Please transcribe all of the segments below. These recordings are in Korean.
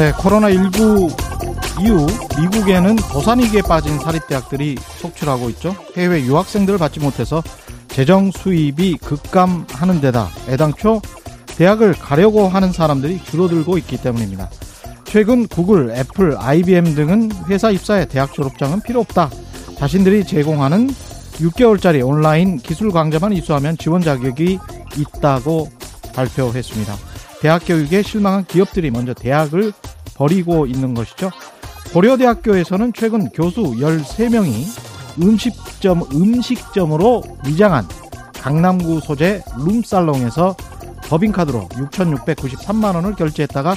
네, 코로나19 이후 미국에는 도산위기에 빠진 사립대학들이 속출하고 있죠. 해외 유학생들을 받지 못해서 재정 수입이 급감하는 데다 애당초 대학을 가려고 하는 사람들이 줄어들고 있기 때문입니다. 최근 구글, 애플, IBM 등은 회사 입사에 대학 졸업장은 필요 없다. 자신들이 제공하는 6개월짜리 온라인 기술 강좌만 이수하면 지원 자격이 있다고 발표했습니다. 대학 교육에 실망한 기업들이 먼저 대학을 버리고 있는 것이죠. 고려대학교에서는 최근 교수 13명이 음식점, 음식점으로 위장한 강남구 소재 룸살롱에서 법인카드로 6,693만 원을 결제했다가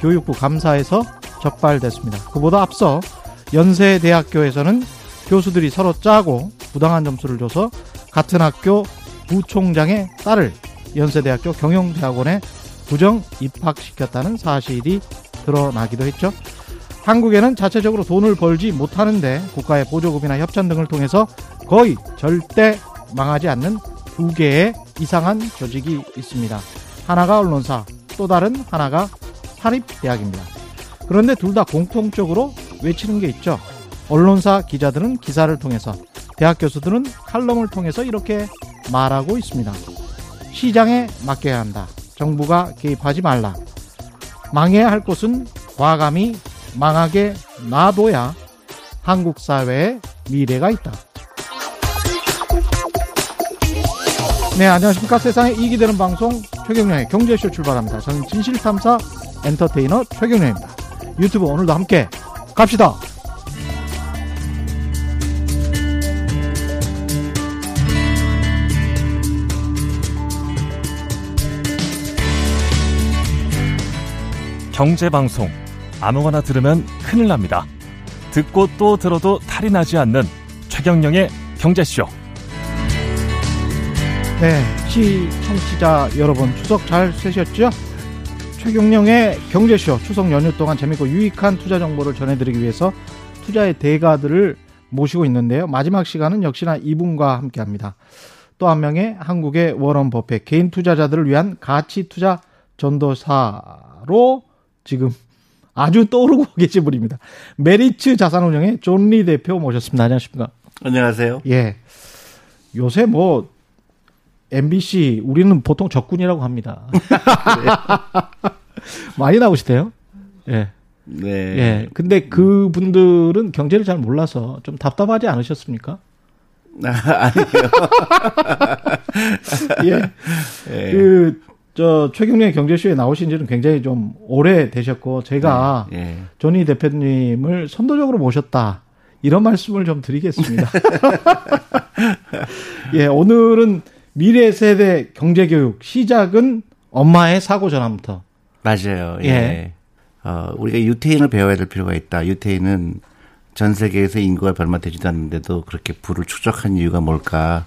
교육부 감사에서 적발됐습니다. 그보다 앞서 연세대학교에서는 교수들이 서로 짜고 부당한 점수를 줘서 같은 학교 부총장의 딸을 연세대학교 경영대학원에 부정 입학시켰다는 사실이 드러나기도 했죠. 한국에는 자체적으로 돈을 벌지 못하는데 국가의 보조금이나 협찬 등을 통해서 거의 절대 망하지 않는 두 개의 이상한 조직이 있습니다. 하나가 언론사, 또 다른 하나가 사립대학입니다. 그런데 둘 다 공통적으로 외치는 게 있죠. 언론사 기자들은 기사를 통해서, 대학 교수들은 칼럼을 통해서 이렇게 말하고 있습니다. 시장에 맡겨야 한다. 정부가 개입하지 말라. 망해야 할 곳은 과감히 망하게 놔둬야 한국 사회에 미래가 있다. 네, 안녕하십니까. 세상에 이익이 되는 방송 최경련의 경제쇼 출발합니다. 저는 진실탐사 엔터테이너 최경련입니다. 유튜브 오늘도 함께 갑시다. 경제방송 아무거나 들으면 큰일 납니다. 듣고 또 들어도 탈이 나지 않는 최경영의 경제쇼. 네, 시청자 여러분 추석 잘 쇠셨죠? 최경영의 경제쇼 추석 연휴 동안 재밌고 유익한 투자 정보를 전해드리기 위해서 투자의 대가들을 모시고 있는데요. 마지막 시간은 역시나 이분과 함께합니다. 또 한 명의 한국의 워런 버핏 개인 투자자들을 위한 가치 투자 전도사로 지금 아주 떠오르고 계신 분입니다. 메리츠 자산운용의 존리 대표 모셨습니다. 안녕하십니까? 안녕하세요. 예. 요새 뭐 MBC 우리는 보통 적군이라고 합니다. 많이 나오시대요. 예. 네. 예. 근데 그분들은 경제를 잘 몰라서 좀 답답하지 않으셨습니까? 아, 아니에요. 예. 예. 그, 저, 최경련의 경제쇼에 나오신 지는 굉장히 좀 오래 되셨고, 제가 예. 조니 대표님을 선도적으로 모셨다. 이런 말씀을 좀 드리겠습니다. 예, 오늘은 미래 세대 경제 교육 시작은 엄마의 사고 전환부터. 맞아요. 예. 예. 어, 우리가 유태인을 배워야 될 필요가 있다. 유태인은 전 세계에서 인구가 얼마 되지도 않는데도 그렇게 부를 추적한 이유가 뭘까?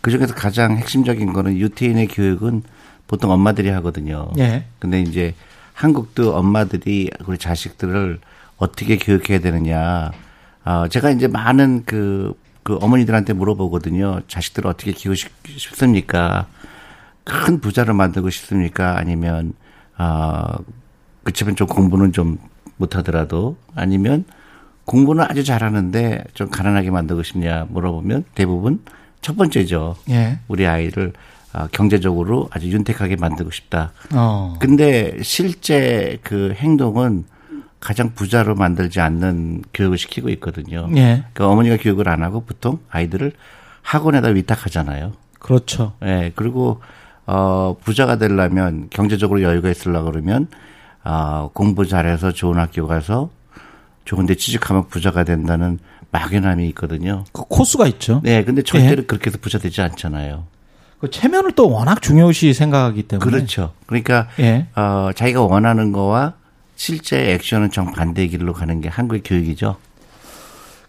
그 중에서 가장 핵심적인 거는 유태인의 교육은 보통 엄마들이 하거든요. 예. 근데 이제 한국도 엄마들이 우리 자식들을 어떻게 교육해야 되느냐. 어, 제가 이제 많은 그, 그 어머니들한테 물어보거든요. 자식들을 어떻게 키우고 싶습니까? 큰 부자를 만들고 싶습니까? 아니면, 어, 그치만 좀 공부는 좀 못하더라도 아니면 공부는 아주 잘하는데 좀 가난하게 만들고 싶냐 물어보면 대부분 첫 번째죠. 예. 우리 아이를 아, 경제적으로 아주 윤택하게 만들고 싶다. 어. 근데 실제 그 행동은 가장 부자로 만들지 않는 교육을 시키고 있거든요. 예. 그 어머니가 교육을 안 하고 보통 아이들을 학원에다 위탁하잖아요. 그렇죠. 예, 그리고 어 부자가 되려면 경제적으로 여유가 있으려 그러면 어 공부 잘해서 좋은 학교 가서 좋은 데 취직하면 부자가 된다는 막연함이 있거든요. 그 코스가 있죠. 네, 근데 절대로 그렇게 해서 부자 되지 않잖아요. 그 체면을 또 워낙 중요시 생각하기 때문에. 그렇죠. 그러니까 예. 어 자기가 원하는 거와 실제 액션은 정반대의 길로 가는 게 한국의 교육이죠.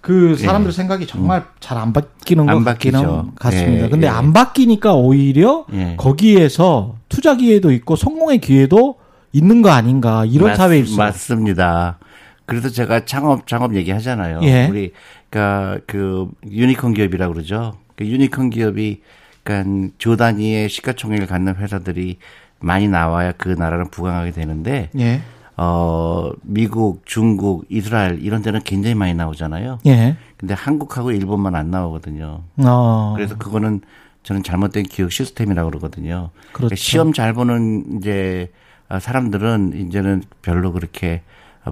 그 사람들 생각이 정말 잘 안 바뀌는 것 예. 음. 안 같기는 바뀌죠. 같습니다. 예, 근데 예. 안 바뀌니까 오히려 예. 거기에서 투자 기회도 있고 성공의 기회도 있는 거 아닌가 이런 맞- 사회일수. 맞습니다. 그래서 제가 창업 창업 얘기하잖아요. 예. 우리 그러니까 그 유니콘 기업이라고 그러죠. 그 유니콘 기업이 그러니까 조 단위의 시가총액을 갖는 회사들이 많이 나와야 그 나라는 부강하게 되는데 예. 어, 미국, 중국, 이스라엘 이런 데는 굉장히 많이 나오잖아요. 예. 근데 한국하고 일본만 안 나오거든요. 어. 그래서 그거는 저는 잘못된 교육 시스템이라고 그러거든요. 그렇죠. 시험 잘 보는 이제 사람들은 이제는 별로 그렇게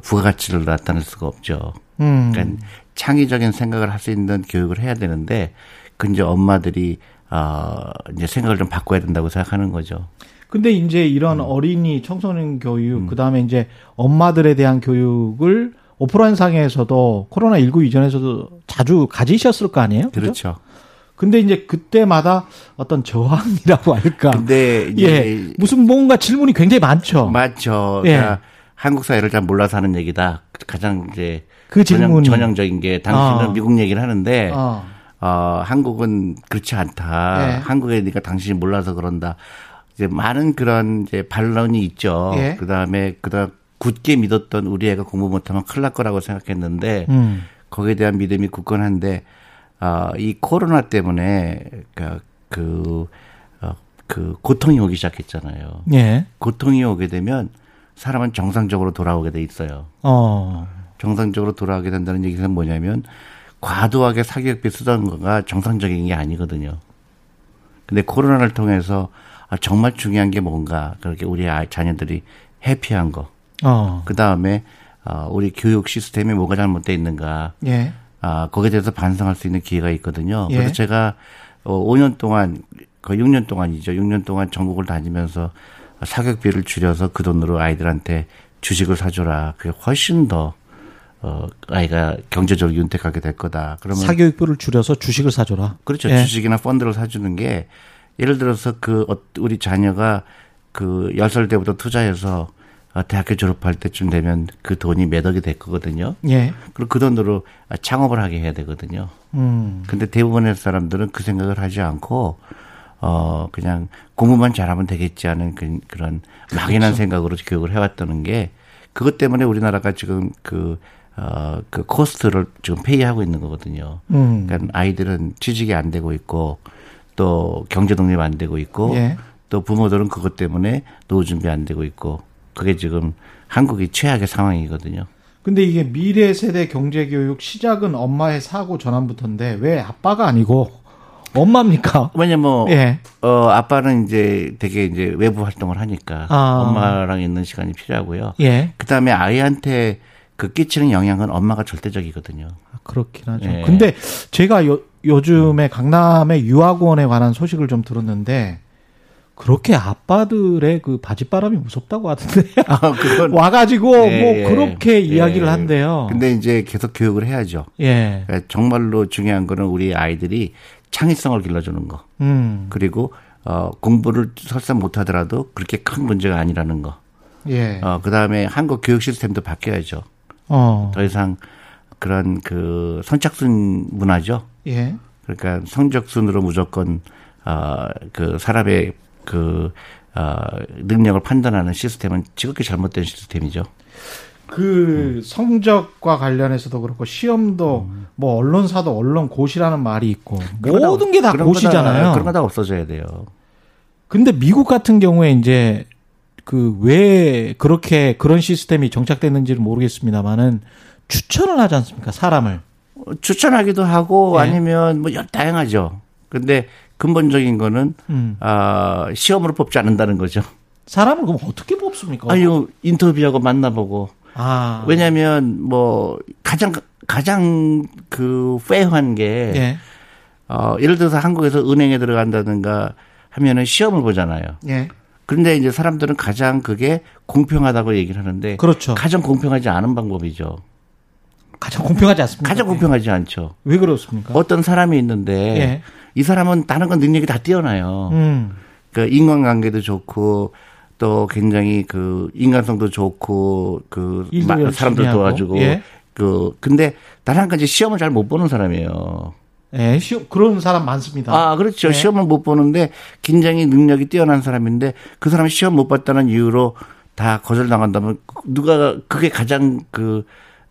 부가가치를 나타낼 수가 없죠. 음. 그러니까 창의적인 생각을 할 수 있는 교육을 해야 되는데 그 이제 엄마들이 어 이제 생각을 좀 바꿔야 된다고 생각하는 거죠. 근데 이제 음. 이런 어린이 청소년 교육, 그 다음에 이제 엄마들에 대한 교육을 오프라인 상에서도 코로나 19 이전에서도 자주 가지셨을 거 아니에요? 그죠? 그렇죠. 근데 이제 그때마다 어떤 저항이라고 할까? 근데 예. 무슨 뭔가 질문이 굉장히 많죠. 맞죠. 예. 그러니까 한국 사회를 잘 몰라서 하는 얘기다. 가장 이제 그 전형, 질문이. 전형 적인 게 당신은 아. 미국 얘기를 하는데 어. 어. 한국은 그렇지 않다. 예. 한국이니까 당신이 몰라서 그런다. 이제 많은 그런 이제 반론이 있죠. 예. 그 다음에 그다음 굳게 믿었던 우리 애가 공부 못하면 큰일 날 거라고 생각했는데 음. 거기에 대한 믿음이 굳건한데 아, 이 코로나 때문에 그, 그, 어, 그 고통이 오기 시작했잖아요. 예. 고통이 오게 되면 사람은 정상적으로 돌아오게 돼 있어요. 어. 정상적으로 돌아오게 된다는 얘기는 뭐냐면 과도하게 사교육비 쓰던 거가 정상적인 게 아니거든요. 근데 코로나를 통해서 아, 정말 중요한 게 뭔가 그렇게 우리 아이 자녀들이 해피한 거. 어. 그 다음에 어, 우리 교육 시스템이 뭐가 잘못돼 있는가. 예. 아, 거기에 대해서 반성할 수 있는 기회가 있거든요. 예. 그래서 제가 어, 5년 동안 거의 6년 동안이죠. 6년 동안 전국을 다니면서 사교육비를 줄여서 그 돈으로 아이들한테 주식을 사줘라. 그게 훨씬 더 어, 아이가 경제적으로 윤택하게 될 거다. 그러면 사교육비를 줄여서 주식을 사줘라. 그렇죠. 예. 주식이나 펀드를 사주는 게 예를 들어서 그 어- 우리 자녀가 그 10살 때부터 투자해서 어, 대학교 졸업할 때쯤 되면 그 돈이 몇 억이 될 거거든요. 예. 그리고 그 돈으로 창업을 하게 해야 되거든요. 음. 근데 대부분의 사람들은 그 생각을 하지 않고 어 그냥 공부만 잘하면 되겠지 하는 그, 그런 막연한 그렇죠. 생각으로 교육을 해왔다는 게 그것 때문에 우리나라가 지금 그 어, 그 코스트를 지금 페이하고 있는 거거든요. 음. 그러니까 아이들은 취직이 안 되고 있고 또 경제 독립 안 되고 있고 예. 또 부모들은 그것 때문에 노후 준비 안 되고 있고 그게 지금 한국이 최악의 상황이거든요. 근데 이게 미래 세대 경제 교육 시작은 엄마의 사고 전환부터인데 왜 아빠가 아니고 엄마입니까? 왜냐면 뭐 예. 어, 아빠는 이제 되게 이제 외부 활동을 하니까 아. 엄마랑 있는 시간이 필요하고요. 예. 그 다음에 아이한테 그 끼치는 영향은 엄마가 절대적이거든요. 아, 그렇긴 하죠. 예. 근데 제가 요, 요즘에 강남의 유학원에 관한 소식을 좀 들었는데 그렇게 아빠들의 그 바짓바람이 무섭다고 하던데 아, 그건. 와가지고 예, 뭐 예. 그렇게 이야기를 예. 한대요. 근데 이제 계속 교육을 해야죠. 예. 그러니까 정말로 중요한 거는 우리 아이들이 창의성을 길러주는 거. 음. 그리고 어, 공부를 설사 못하더라도 그렇게 큰 문제가 아니라는 거. 예. 어, 그 다음에 한국 교육 시스템도 바뀌어야죠. 어. 더 이상 그런 그 선착순 문화죠. 예. 그러니까 성적순으로 무조건 어그 사람의 그 어, 능력을 판단하는 시스템은 지극히 잘못된 시스템이죠. 그 성적과 관련해서도 그렇고 시험도 뭐 언론사도 언론 고시라는 말이 있고 모든 게 다 고시잖아요. 그런 거 다 없어져야 돼요. 근데 미국 같은 경우에 이제 그 왜 그렇게 그런 시스템이 정착됐는지는 모르겠습니다만은 추천을 하지 않습니까 사람을 어, 추천하기도 하고 예. 아니면 뭐 다양하죠. 근데 근본적인 거는 음. 아 시험으로 뽑지 않는다는 거죠. 사람을 그럼 어떻게 뽑습니까? 아유 인터뷰하고 만나보고 아 왜냐하면 뭐 가장 가장 그 페어한 게 예. 어, 예를 들어서 한국에서 은행에 들어간다든가 하면은 시험을 보잖아요. 예. 그런데 이제 사람들은 가장 그게 공평하다고 얘기를 하는데 그렇죠. 가장 공평하지 않은 방법이죠. 가장 공평하지 않습니까? 가장 공평하지 않죠. 왜 그렇습니까? 어떤 사람이 있는데 예. 이 사람은 다른 건 능력이 다 뛰어나요. 음. 그 인간관계도 좋고 또 굉장히 그 인간성도 좋고 그 사람들. 도와주고 예. 그 근데 다른 한 가지 시험을 잘 못 보는 사람이에요. 예, 시험 그런 사람 많습니다. 아, 그렇죠. 네. 시험을 못 보는데 굉장히 능력이 뛰어난 사람인데 그 사람이 시험 못 봤다는 이유로 다 거절당한다면 누가 그게 가장 그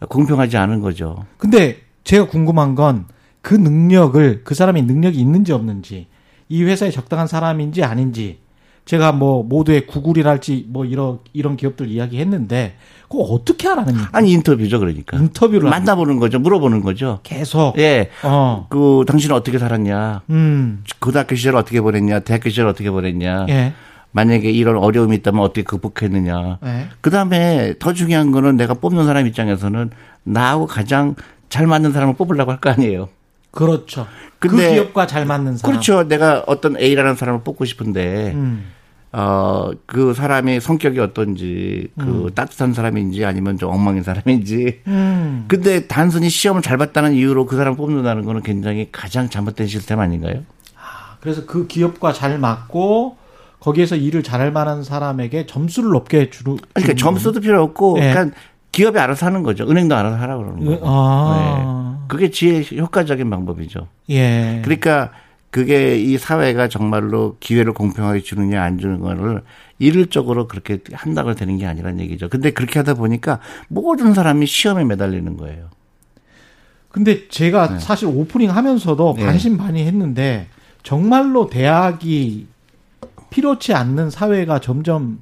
공평하지 않은 거죠. 근데 제가 궁금한 건 그 능력을 그 사람이 능력이 있는지 없는지 이 회사에 적당한 사람인지 아닌지 제가 뭐 모두의 구글이랄지 뭐 이런 이런 기업들 이야기했는데 그거 어떻게 하라는 거예요? 아니 인터뷰죠 그러니까 인터뷰를 만나보는 거죠 물어보는 거죠 계속 예 어. 그 당신은 어떻게 살았냐 음. 고등학교 시절 어떻게 보냈냐 대학교 시절 어떻게 보냈냐 예. 만약에 이런 어려움이 있다면 어떻게 극복했느냐 예. 그 다음에 더 중요한 거는 내가 뽑는 사람 입장에서는 나하고 가장 잘 맞는 사람을 뽑으려고 할 거 아니에요 그렇죠. 그 근데 기업과 잘 맞는 사람. 그렇죠 내가 어떤 A라는 사람을 뽑고 싶은데 음. 어, 그 사람의 성격이 어떤지, 그 따뜻한 사람인지 아니면 좀 엉망인 사람인지. 음. 근데 단순히 시험을 잘 봤다는 이유로 그 사람 뽑는다는 거는 굉장히 가장 잘못된 시스템 아닌가요? 그래서 그 기업과 잘 맞고 거기에서 일을 잘할 만한 사람에게 점수를 높게 주는. 그러니까 점수도 필요 없고, 네. 그러니까 기업이 알아서 하는 거죠. 은행도 알아서 하라고 그러는 거고. 아. 네. 그게 지혜 효과적인 방법이죠. 예. 그러니까 그게 이 사회가 정말로 기회를 공평하게 주느냐 안 주는 거를 일률적으로 그렇게 한다고 되는 게 아니라는 얘기죠. 근데 그렇게 하다 보니까 모든 사람이 시험에 매달리는 거예요. 근데 제가 사실 오프닝 하면서도 네. 반신반의했는데 정말로 대학이 필요치 않는 사회가 점점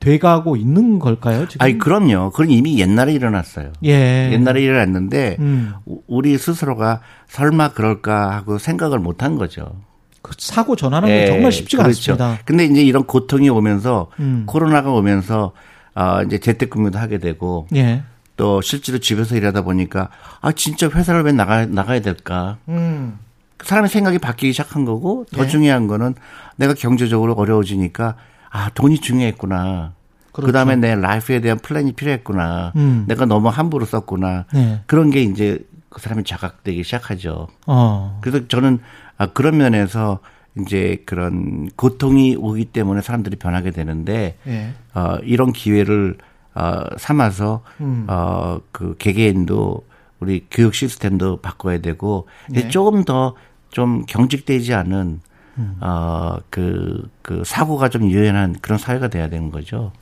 돼가고 있는 걸까요? 지금? 아니 그럼요. 그건 이미 옛날에 일어났어요. 예. 옛날에 일어났는데 음. 우- 우리 스스로가 설마 그럴까 하고 생각을 못 한 거죠. 그 사고 전환하는 게 예, 정말 쉽지가 그렇죠. 않습니다. 근데 이제 이런 고통이 오면서 음. 코로나가 오면서 아 이제 재택근무도 하게 되고 예. 또 실제로 집에서 일하다 보니까 아 진짜 회사를 왜 나가 나가야 될까? 음. 사람의 생각이 바뀌기 시작한 거고 더 예. 중요한 거는 내가 경제적으로 어려워지니까 아 돈이 중요했구나. 그렇죠. 그 다음에 내 라이프에 대한 플랜이 필요했구나. 음. 내가 너무 함부로 썼구나. 네. 그런 게 이제 그 사람이 자각되기 시작하죠. 어. 그래서 저는 아, 그런 면에서 이제 그런 고통이 오기 때문에 사람들이 변하게 되는데 예. 어, 이런 기회를 어, 삼아서 음. 어, 그 개개인도 우리 교육 시스템도 바꿔야 되고 네. 조금 더 좀 경직되지 않은 음. 어, 그, 그 사고가 좀 유연한 그런 사회가 돼야 되는 거죠.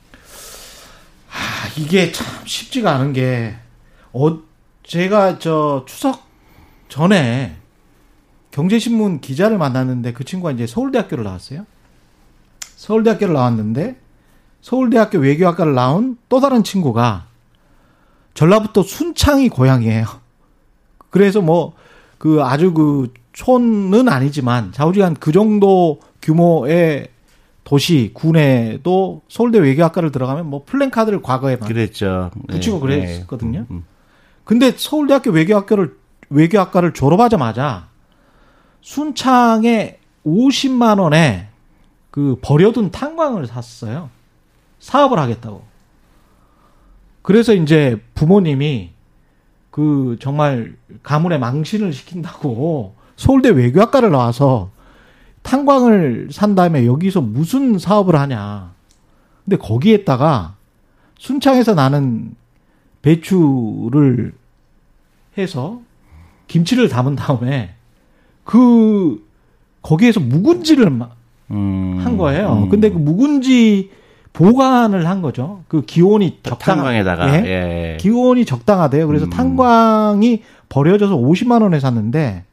아, 이게 참 쉽지가 않은 게, 어, 제가 저 추석 전에 경제신문 기자를 만났는데 그 친구가 이제 서울대학교를 나왔어요. 서울대학교를 나왔는데 서울대학교 외교학과를 나온 또 다른 친구가 전라북도 순창이 고향이에요. 그래서 뭐 그 아주 그 촌은 아니지만 좌우지간 그 정도 규모의 도시 군에도 서울대 외교학과를 들어가면 뭐 플랜카드를 과거에 막 그랬죠. 붙이고 네, 그랬거든요. 네. 음, 음. 근데 서울대학교 외교학교를 외교학과를 졸업하자마자 순창에 50만 원에 그 버려둔 탄광을 샀어요. 사업을 하겠다고. 그래서 이제 부모님이 그 정말 가문의 망신을 시킨다고 서울대 외교학과를 나와서 탄광을 산 다음에 여기서 무슨 사업을 하냐. 근데 거기에다가 순창에서 나는 배추를 해서 김치를 담은 다음에 그 거기에서 묵은지를 마- 음, 한 거예요. 음. 근데 그 묵은지 보관을 한 거죠. 그 기온이 적당 탄광에다가 예? 예. 기온이 적당하대요. 그래서 음. 탄광이 버려져서 50만 원에 샀는데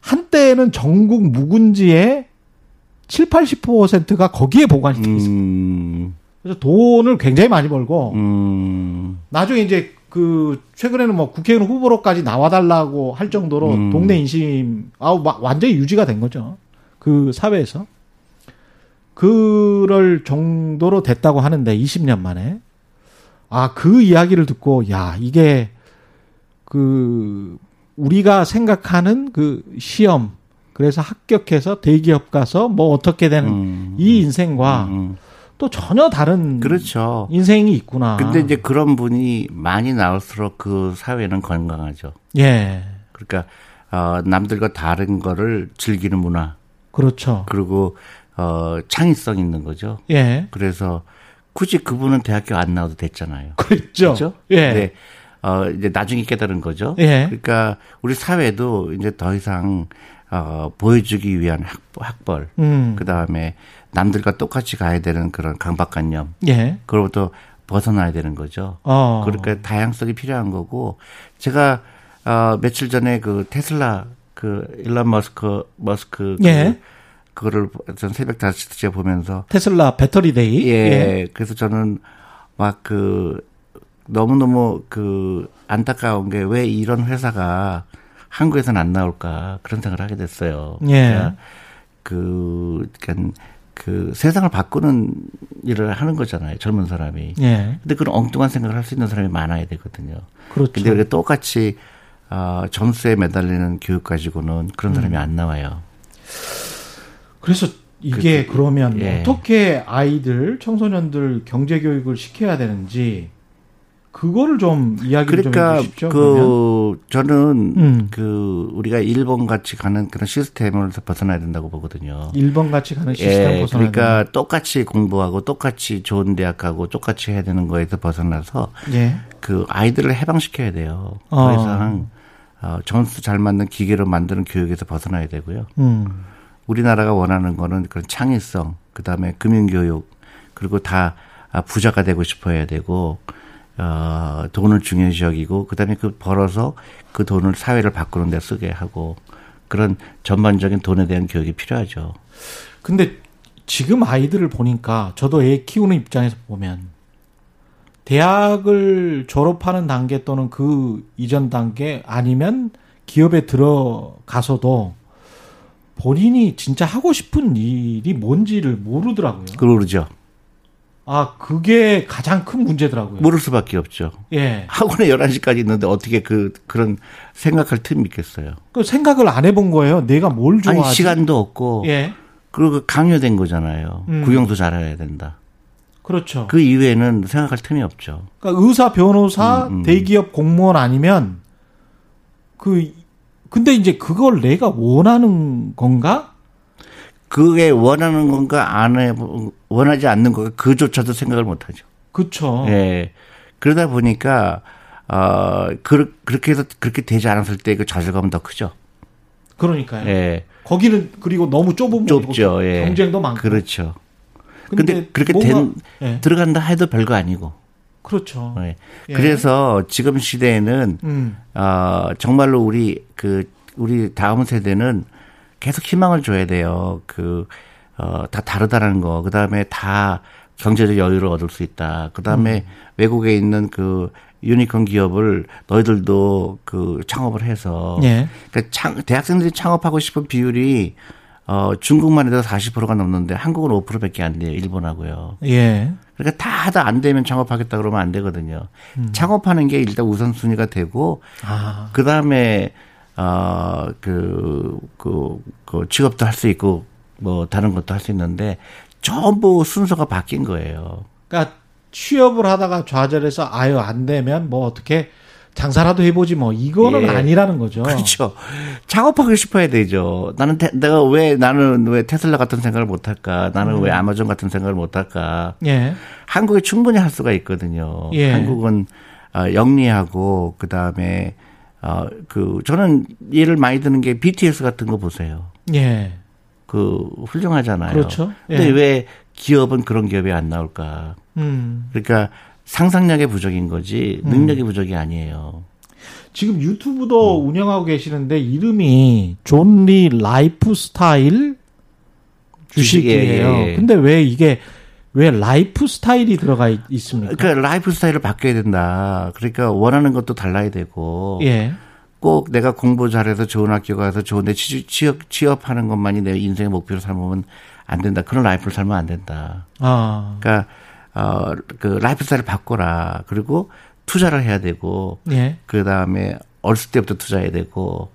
한때는 전국 묵은지의 7, 80%가 거기에 보관이 돼 있어요. 음, 그래서 돈을 굉장히 많이 벌고 음, 나중에 이제 그 최근에는 뭐 국회의원 후보로까지 나와달라고 할 정도로 음. 동네 인심 아우 막 완전히 유지가 된 거죠. 그 사회에서 그럴 정도로 됐다고 하는데 20년 만에 아 그 이야기를 듣고 야 이게 그 우리가 생각하는 그 시험 그래서 합격해서 대기업 가서 뭐 어떻게 되는 음. 이 인생과 음. 또 전혀 다른 그렇죠. 인생이 있구나. 근데 이제 그런 분이 많이 나올수록 그 사회는 건강하죠. 예. 그러니까 어, 남들과 다른 거를 즐기는 문화 그렇죠. 그리고 어, 창의성 있는 거죠. 예. 그래서 굳이 그분은 대학교 안 나와도 됐잖아요. 그렇죠. 그렇죠? 예. 네. 어, 이제 나중에 깨달은 거죠. 예. 그러니까 우리 사회도 이제 더 이상 어, 보여주기 위한 학, 학벌, 음. 그 다음에 남들과 똑같이 가야 되는 그런 강박관념, 예. 그로부터 벗어나야 되는 거죠. 어. 그러니까 다양성이 필요한 거고 제가 어 며칠 전에 그 테슬라 그 일론 머스크 머스크 그, 예. 그거를 전 새벽 5시에 보면서 테슬라 Battery Day. 예. 예. 그래서 저는 막 그 너무너무 그 안타까운 게 왜 이런 회사가 한국에서는 안 나올까 그런 생각을 하게 됐어요. 예. 그러니까 그, 그러니까 그 세상을 바꾸는 일을 하는 거잖아요. 젊은 사람이. 예. 근데 그런 엉뚱한 생각을 할 수 있는 사람이 많아야 되거든요. 그렇죠. 근데 우리가 똑같이 어, 점수에 매달리는 교육 가지고는 그런 사람이 음. 안 나와요. 그래서 이게 그- 그, 러면 예. 어떻게 아이들 청소년들 경제 교육을 시켜야 되는지 그거를 좀 이야기를 좀 그러니까 해주십시오. 그러면. 그 저는 음. 그 우리가 일본 같이 가는 그런 시스템에서 벗어나야 된다고 보거든요. 일본 같이 가는 시스템 예, 벗어나야 그러니까 똑같이 공부하고 똑같이 좋은 대학 가고 똑같이 해야 되는 거에서 벗어나서 예. 그 아이들을 해방시켜야 돼요. 어. 더 이상 어, 점수 잘 맞는 기계로 만드는 교육에서 벗어나야 되고요. 음. 우리나라가 원하는 거는 그런 창의성, 그 다음에 금융교육, 그리고 다 아, 부자가 되고 싶어 해야 되고, 어, 돈을 중요시 여기고, 그 다음에 그 벌어서 그 돈을 사회를 바꾸는 데 쓰게 하고, 그런 전반적인 돈에 대한 교육이 필요하죠. 근데 지금 아이들을 보니까 저도 애 키우는 입장에서 보면 대학을 졸업하는 단계 또는 그 이전 단계 아니면 기업에 들어가서도 본인이 진짜 하고 싶은 일이 뭔지를 모르더라고요. 그러죠. 아, 그게 가장 큰 문제더라고요. 모를 수밖에 없죠. 예. 학원에 11시까지 있는데 어떻게 그, 그런 생각할 틈이 있겠어요. 그 생각을 안 해본 거예요. 내가 뭘 좋아하지? 아니, 시간도 없고, 예. 그리고 강요된 거잖아요. 음. 구경도 잘해야 된다. 그렇죠. 그 이외에는 생각할 틈이 없죠. 그러니까 의사, 변호사, 음, 음. 대기업 공무원 아니면 그 근데 이제 그걸 내가 원하는 건가? 그게 원하는 건가 안 해, 원하지 않는 건가 그조차도 생각을 못 하죠. 그렇죠. 예. 그러다 보니까, 어, 그, 그렇게 해서 그렇게 되지 않았을 때 그 좌절감은 더 크죠. 그러니까요. 예. 거기는 그리고 너무 좁은 좁죠. 예. 경쟁도 많고. 그렇죠. 근데, 그렇게 뭔가- 된, 예. 들어간다 해도 별거 아니고. 그렇죠. 예. 예. 그래서 지금 시대에는, 음. 어, 정말로 우리, 그, 우리 다음 세대는 계속 희망을 줘야 돼요. 그, 어, 다 다르다라는 거. 그 다음에 다 경제적 여유를 얻을 수 있다. 그 다음에 외국에 있는 그 유니콘 기업을 너희들도 그 창업을 해서. 예. 그러니까 창, 대학생들이 창업하고 싶은 비율이 어, 중국만 해도 40%가 넘는데 한국은 5%밖에 안 돼요. 일본하고요. 예. 그러니까 다 하다 안 되면 창업하겠다 그러면 안 되거든요. 창업하는 게 일단 우선순위가 되고 아. 그 다음에 어 그 그, 그 취업도 할 수 있고 뭐 다른 것도 할 수 있는데 전부 순서가 바뀐 거예요. 그러니까 취업을 하다가 좌절해서 아유 안 되면 뭐 어떻게 장사라도 해보지 뭐 이거는 예. 아니라는 거죠. 그렇죠. 창업하고 싶어야 되죠. 나는 테- 내가 왜 나는 왜 테슬라 같은 생각을 못 할까? 나는 음. 왜 아마존 같은 생각을 못 할까? 예. 한국에 충분히 할 수가 있거든요. 예. 한국은 어, 영리하고 그 다음에 어 그 저는 예를 많이 드는 게 BTS 같은 거 보세요. 예. 그 훌륭하잖아요. 그렇죠. 근데 예. 왜 기업은 그런 기업이 안 나올까? 음. 그러니까 상상력의 부족인 거지 능력의 부족이 아니에요. 지금 유튜브도 음. 운영하고 계시는데 이름이 존리 라이프 스타일 주식이에요. 주식, 예, 예. 근데 왜 이게 왜 라이프 스타일이 들어가 있, 습니까 그러니까 라이프 스타일을 바뀌어야 된다. 그러니까 원하는 것도 달라야 되고 예. 꼭 내가 공부 잘해서 좋은 학교 가서 좋은데 취- 취업 취업하는 것만이 내 인생의 목표로 삼으면 안 된다. 그런 life를 살면 안 된다. 아. 그러니까 어 그 라이프 스타일을 바꿔라. 그리고 투자를 해야 되고 예. 그 다음에 어렸을 때부터 투자해야 되고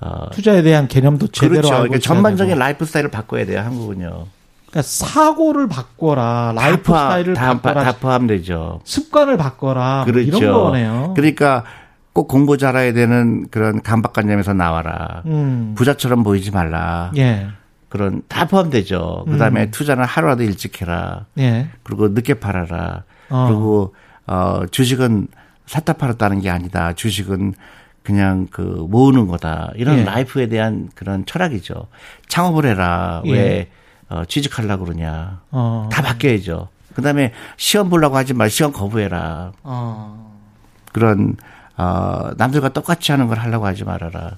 어 투자에 대한 개념도 제대로 그렇죠. 그러니까 전반적인 되고. 라이프 스타일을 바꿔야 돼요. 한국은요. 그러니까 사고를 바꿔라. 라이프 다 포함- 스타일을 다, 바꿔라. 다 포함되죠. 습관을 바꿔라. 뭐 그렇죠. 이런 거네요. 그러니까 꼭 공부 잘해야 되는 그런 강박관념에서 나와라. 음. 부자처럼 보이지 말라. 예. 그런 다 포함되죠. 그다음에 음. 투자는 하루라도 일찍 해라. 예. 그리고 늦게 팔아라. 어. 그리고 어 주식은 샀다 팔았다는 게 아니다. 주식은 그냥 그 모으는 거다. 이런 예. 라이프에 대한 그런 철학이죠. 창업을 해라. 예. 왜 어, 취직하려고 그러냐. 어. 다 바뀌어야죠. 그 다음에 시험 보려고 하지 말 시험 거부해라. 어. 그런 어 남들과 똑같이 하는 걸 하려고 하지 말아라.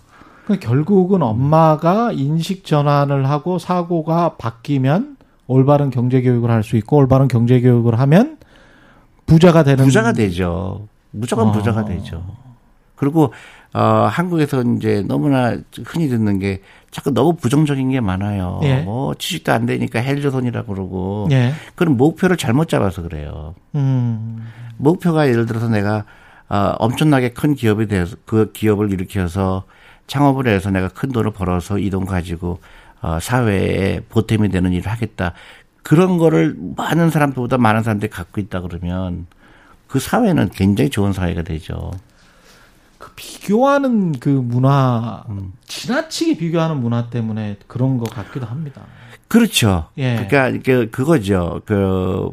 결국은 엄마가 인식 전환을 하고 사고가 바뀌면 올바른 경제 교육을 할 수 있고 올바른 경제 교육을 하면 부자가 되는 부자가 되죠. 무조건 어. 부자가 되죠. 그리고 어 한국에서 이제 너무나 흔히 듣는 게 자꾸 너무 부정적인 게 많아요. 예. 뭐 취직도 안 되니까 헬조선이라고 그러고 예. 그런 목표를 잘못 잡아서 그래요. 음. 목표가 예를 들어서 내가 어, 엄청나게 큰 기업이 돼서 그 기업을 일으켜서 창업을 해서 내가 큰 돈을 벌어서 이 돈 가지고 어, 사회에 보탬이 되는 일을 하겠다. 그런 거를 많은 사람들보다 많은 사람들이 갖고 있다 그러면 그 사회는 굉장히 좋은 사회가 되죠. 그 비교하는 그 문화 음. 지나치게 비교하는 문화 때문에 그런 것 같기도 합니다. 그렇죠. 예. 그러니까 그 그거죠. 그,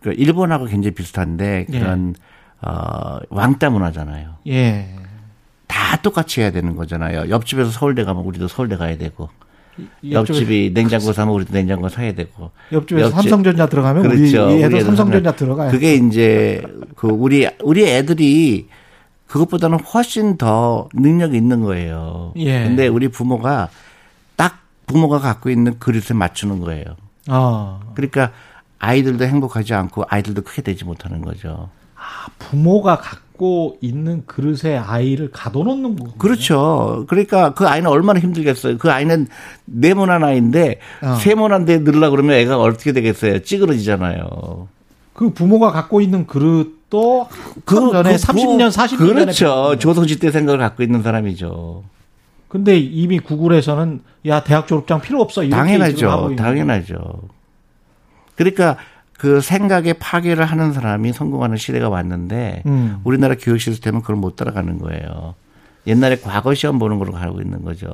그 일본하고 굉장히 비슷한데 예. 그런 어 왕따 문화잖아요. 예. 다 똑같이 해야 되는 거잖아요. 옆집에서 서울대 가면 우리도 서울대 가야 되고 옆집이 냉장고 사면 우리도 냉장고 사야 되고 옆집에서 옆집- 삼성전자 들어가면 그렇죠. 우리 우리 애도 삼성전자 하면 들어가요. 그게 이제 그 우리 우리 애들이 그것보다는 훨씬 더 능력이 있는 거예요. 예. 근데 우리 부모가 딱 부모가 갖고 있는 그릇에 맞추는 거예요. 아, 그러니까 아이들도 행복하지 않고 아이들도 크게 되지 못하는 거죠. 부모가 갖고 있는 그릇에 아이를 가둬놓는 거군요. 그렇죠. 그러니까 그 아이는 얼마나 힘들겠어요. 그 아이는 네모난 아이인데 어. 세모난 데 넣으려 그러면 애가 어떻게 되겠어요? 찌그러지잖아요. 그 부모가 갖고 있는 그릇 도그 전에 30년, 40년 전에 그렇죠. 배웠거든요. 조선시 대 생각을 갖고 있는 사람이죠. 근데 이미 구글에서는 야 대학 졸업장 필요 없어 이렇게 당연하죠. 당연하죠. 그러니까 그 생각의 파괴를 하는 사람이 성공하는 시대가 왔는데 음. 우리나라 교육 시스템은 그걸 못 따라가는 거예요. 옛날에 과거 시험 보는 걸로 가고 있는 거죠.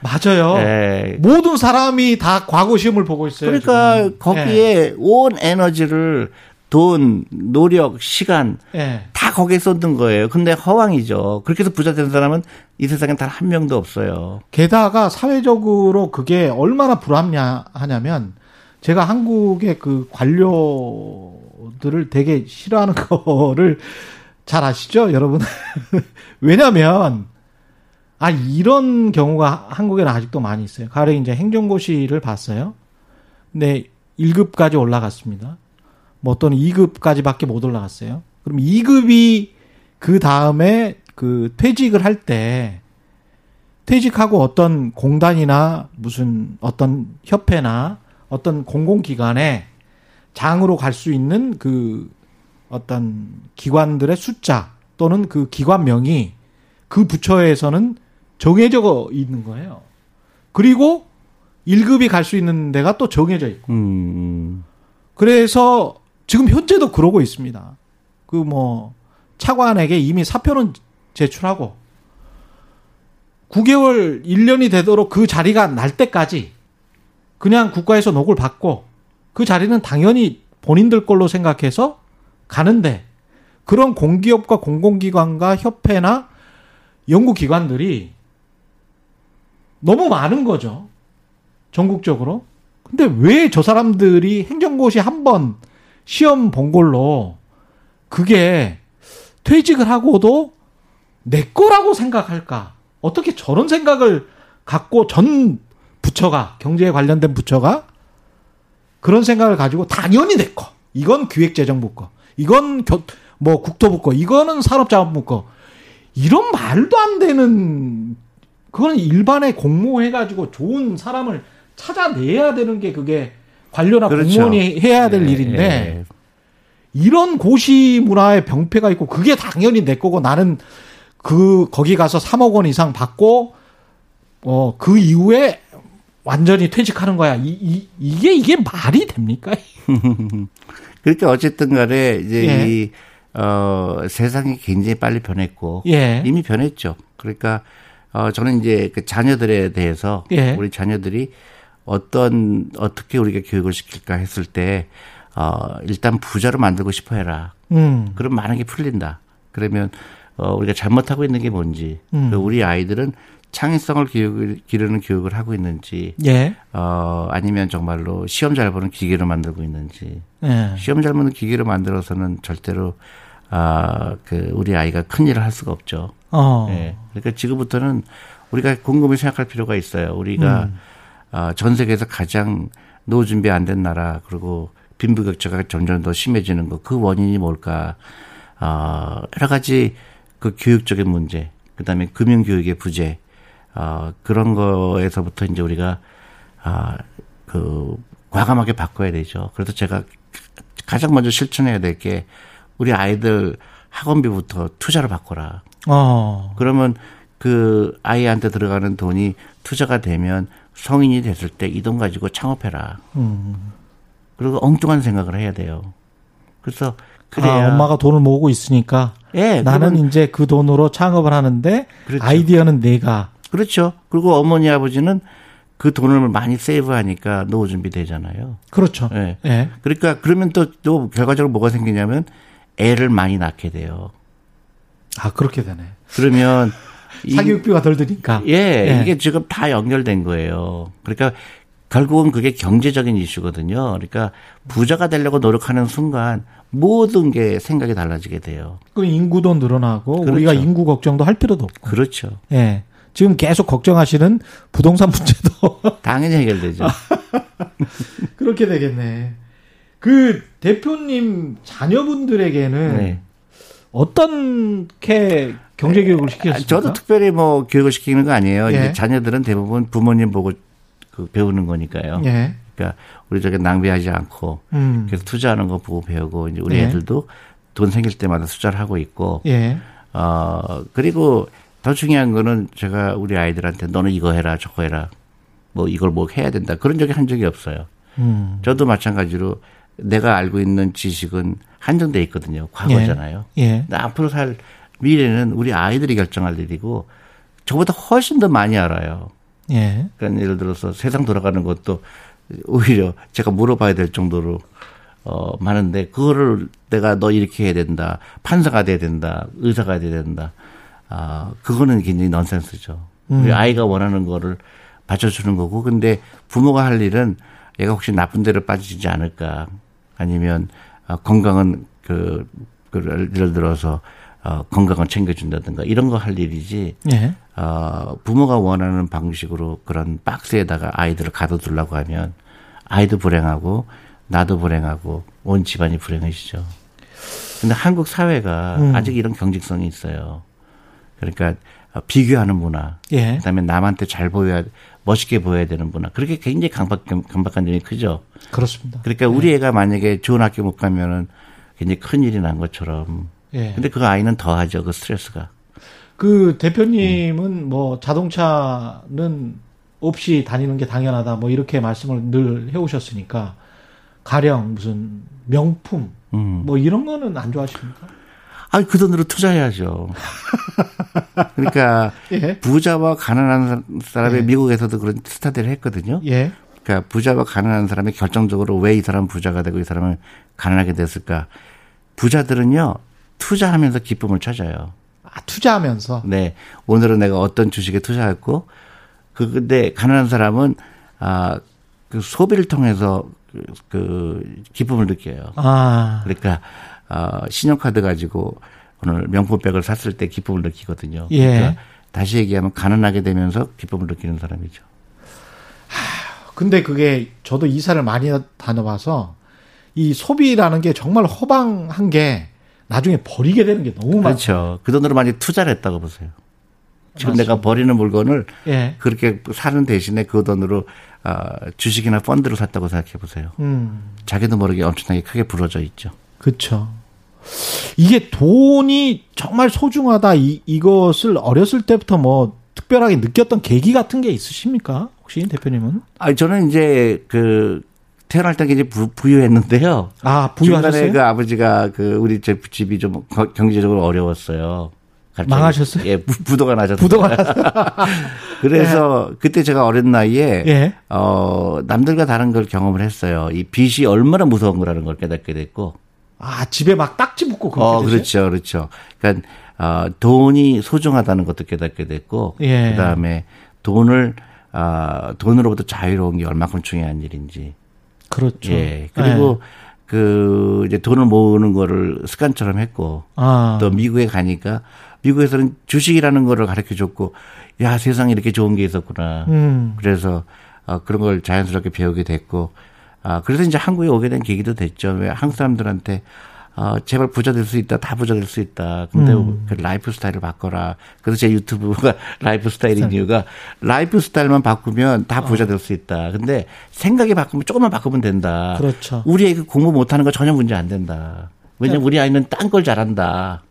맞아요. 예. 모든 사람이 다 과거 시험을 보고 있어요. 그러니까 지금. 거기에 온 에너지를 돈, 노력, 시간 예. 예. 다 거기에 쏟는 거예요. 근데 허황이죠. 그렇게 해서 부자 된 사람은 이 세상에 단한 명도 없어요. 게다가 사회적으로 그게 얼마나 불합리하냐면 제가 한국의 그 관료들을 되게 싫어하는 거를 잘 아시죠, 여러분? 왜냐면 아 이런 경우가 한국에는 아직도 많이 있어요. 가령 이제 행정고시를 봤어요. 근데 1급까지 올라갔습니다. 뭐 또는 2급까지밖에 못 올라갔어요. 그럼 2급이 그 다음에 그 퇴직을 할 때 퇴직하고 어떤 공단이나 무슨 어떤 협회나 어떤 공공기관에 장으로 갈 수 있는 그 어떤 기관들의 숫자 또는 그 기관명이 그 부처에서는 정해져 있는 거예요. 그리고 1급이 갈 수 있는 데가 또 정해져 있고. 음, 그래서 지금 현재도 그러고 있습니다. 그 뭐 차관에게 이미 사표는 제출하고 9개월 1년이 되도록 그 자리가 날 때까지 그냥 국가에서 녹을 받고 그 자리는 당연히 본인들 걸로 생각해서 가는데 그런 공기업과 공공기관과 협회나 연구기관들이 너무 많은 거죠. 전국적으로. 근데 왜 저 사람들이 행정고시 한 번 시험 본 걸로 그게 퇴직을 하고도 내 거라고 생각할까? 어떻게 저런 생각을 갖고 전 부처가 경제에 관련된 부처가 그런 생각을 가지고 당연히 내 거. 이건 기획재정부 거. 이건 교, 뭐 국토부 거. 이거는 산업자원부 거. 이런 말도 안 되는 그건 일반에 공모해 가지고 좋은 사람을 찾아내야 되는 게 그게 관료나 그렇죠. 공무원이 해야 될 예, 일인데 예. 이런 고시 문화의 병폐가 있고 그게 당연히 내 거고 나는 그 거기 가서 3억 원 이상 받고 어 그 이후에 완전히 퇴직하는 거야. 이, 이 이게 이게 말이 됩니까? 그러니까 어쨌든 간에 이제 예. 이, 어, 세상이 굉장히 빨리 변했고. 예. 이미 변했죠. 그러니까, 어, 저는 이제 그 자녀들에 대해서. 예. 우리 자녀들이 어떤, 어떻게 우리가 교육을 시킬까 했을 때, 어, 일단 부자로 만들고 싶어 해라. 음. 그럼 많은 게 풀린다. 그러면, 어, 우리가 잘못하고 있는 게 뭔지. 음. 그 우리 아이들은 창의성을 교육을, 기르는 교육을 하고 있는지. 예. 어, 아니면 정말로 시험 잘 보는 기계로 만들고 있는지. 예. 시험 잘 보는 기계로 만들어서는 절대로 아, 그 우리 아이가 큰 일을 할 수가 없죠. 어. 예. 그러니까 지금부터는 우리가 곰곰이 생각할 필요가 있어요. 우리가 음. 어, 전 세계에서 가장 노후 준비 안 된 나라 그리고 빈부격차가 점점 더 심해지는 거 그 원인이 뭘까? 어, 여러 가지 그 교육적인 문제, 그다음에 금융 교육의 부재, 어, 그런 거에서부터 이제 우리가 아, 그 과감하게 바꿔야 되죠. 그래서 제가 가장 먼저 실천해야 될 게 우리 아이들 학원비부터 투자로 바꿔라. 어. 그러면 그 아이한테 들어가는 돈이 투자가 되면 성인이 됐을 때 이 돈 가지고 창업해라. 음. 그리고 엉뚱한 생각을 해야 돼요. 그래서 아, 그래야 엄마가 돈을 모으고 있으니까 예, 나는 그러면- 이제 그 돈으로 창업을 하는데 그렇죠. 아이디어는 내가 그렇죠. 그리고 어머니 아버지는 그 돈을 많이 세이브하니까 노후 준비 되잖아요. 그렇죠. 예. 예. 그러니까 그러면 또, 또 결과적으로 뭐가 생기냐면 애를 많이 낳게 돼요. 아 그렇게 되네. 그러면 이- 사교육비가 덜 드니까. 예, 예. 이게 지금 다 연결된 거예요. 그러니까 결국은 그게 경제적인 이슈거든요. 그러니까 부자가 되려고 노력하는 순간 모든 게 생각이 달라지게 돼요. 그 인구도 늘어나고 그렇죠. 우리가 인구 걱정도 할 필요도 없고. 그렇죠. 예. 지금 계속 걱정하시는 부동산 문제도 당연히 해결되죠. 그렇게 되겠네. 그 대표님 자녀분들에게는 네. 어떻게 경제 교육을 아, 시켰습니까? 저도 특별히 뭐 교육을 시키는 거 아니에요. 예. 이제 자녀들은 대부분 부모님 보고 그 배우는 거니까요. 예. 그러니까 우리 저게 낭비하지 않고 음. 그래서 투자하는 거 보고 배우고 이제 우리 예. 애들도 돈 생길 때마다 투자를 하고 있고 예. 어 그리고 더 중요한 거는 제가 우리 아이들한테 너는 이거 해라 저거 해라 뭐 이걸 뭐 해야 된다 그런 적이 한 적이 없어요. 음. 저도 마찬가지로 내가 알고 있는 지식은 한정돼 있거든요. 과거잖아요. 예. 근데 앞으로 살 미래는 우리 아이들이 결정할 일이고 저보다 훨씬 더 많이 알아요. 예. 그러니까 예를 들어서 세상 돌아가는 것도 오히려 제가 물어봐야 될 정도로 어 많은데 그거를 내가 너 이렇게 해야 된다 판사가 돼야 된다 의사가 돼야 된다. 아 그거는 굉장히 넌센스죠. 우리 아이가 원하는 거를 받쳐주는 거고. 근데 부모가 할 일은 얘가 혹시 나쁜 데로 빠지지 않을까. 아니면 아, 건강은 그, 그 예를 들어서 어, 건강을 챙겨준다든가 이런 거 할 일이지 예. 어, 부모가 원하는 방식으로 그런 박스에다가 아이들을 가둬두려고 하면 아이도 불행하고 나도 불행하고 온 집안이 불행해지죠. 근데 한국 사회가 음. 아직 이런 경직성이 있어요. 그러니까 어, 비교하는 문화, 예. 그다음에 남한테 잘 보여야 멋있게 보여야 되는 문화. 그렇게 굉장히 강박 강박한 점이 크죠. 그렇습니다. 그러니까 우리 애가 만약에 좋은 학교 못 가면은 굉장히 큰 일이 난 것처럼. 예. 근데 그 아이는 더 하죠. 그 스트레스가. 그 대표님은 뭐 자동차는 없이 다니는 게 당연하다 뭐 이렇게 말씀을 늘 해오셨으니까 가령 무슨 명품 음. 뭐 이런 거는 안 좋아하십니까? 아, 그 돈으로 투자해야죠. 그러니까 예. 부자와 가난한 사람의 예. 미국에서도 그런 스타디를 했거든요. 예. 그러니까 부자와 가난한 사람이 결정적으로 왜 이 사람 부자가 되고 이 사람은 가난하게 됐을까? 부자들은요 투자하면서 기쁨을 찾아요. 아, 투자하면서 네, 오늘은 내가 어떤 주식에 투자했고, 그 근데 가난한 사람은 아 그 소비를 통해서 그, 그 기쁨을 느껴요. 아 그러니까 어, 신용카드 가지고 오늘 명품백을 샀을 때 기쁨을 느끼거든요. 예. 그러니까 다시 얘기하면 가난하게 되면서 기쁨을 느끼는 사람이죠. 근데 그게 저도 이사를 많이 다녀봐서 이 소비라는 게 정말 허방한 게 나중에 버리게 되는 게 너무 많죠. 그렇죠. 그 돈으로 많이 투자를 했다고 보세요. 지금 맞습니다. 내가 버리는 물건을 예. 그렇게 사는 대신에 그 돈으로 아, 주식이나 펀드를 샀다고 생각해 보세요. 음. 자기도 모르게 엄청나게 크게 부러져 있죠. 그렇죠. 이게 돈이 정말 소중하다 이, 이것을 어렸을 때부터 뭐 특별하게 느꼈던 계기 같은 게 있으십니까? 혹시 대표님은? 아, 저는 이제 그 태어날 때 이제 부, 부유했는데요. 아 부유하셨어요? 그 아버지가 그 우리 집 집이 좀 거- 경제적으로 어려웠어요. 망하셨어요? 예, 부, 부도가 나셨어요. 부도가. 그래서 그때 제가 어린 나이에 예. 어 남들과 다른 걸 경험을 했어요. 이 빚이 얼마나 무서운 거라는 걸 깨닫게 됐고. 아 집에 막 딱지 붙고 그렇게 어? 그렇죠, 그렇죠. 그러니까 어, 돈이 소중하다는 것도 깨닫게 됐고, 예. 그다음에 돈을 아 돈으로부터 자유로운 게 얼마큼 중요한 일인지. 그렇죠. 예. 그리고 그 이제 돈을 모으는 거를 습관처럼 했고 아, 또 미국에 가니까 미국에서는 주식이라는 거를 가르쳐 줬고 야 세상에 이렇게 좋은 게 있었구나. 음. 그래서 어, 그런 걸 자연스럽게 배우게 됐고 아 그래서 이제 한국에 오게 된 계기도 됐죠. 왜 한국 사람들한테 어, 제발 부자 될 수 있다, 다 부자 될 수 있다. 근데 음. 그 라이프 스타일을 바꿔라. 그래서 제 유튜브가 라이프 스타일인 이유가 라이프 스타일만 바꾸면 다 부자 될 수 있다. 근데 생각이 바꾸면 조금만 바꾸면 된다. 그렇죠. 우리 애가 공부 못하는 거 전혀 문제 안 된다. 왜냐면 우리 아이는 딴 걸 잘한다.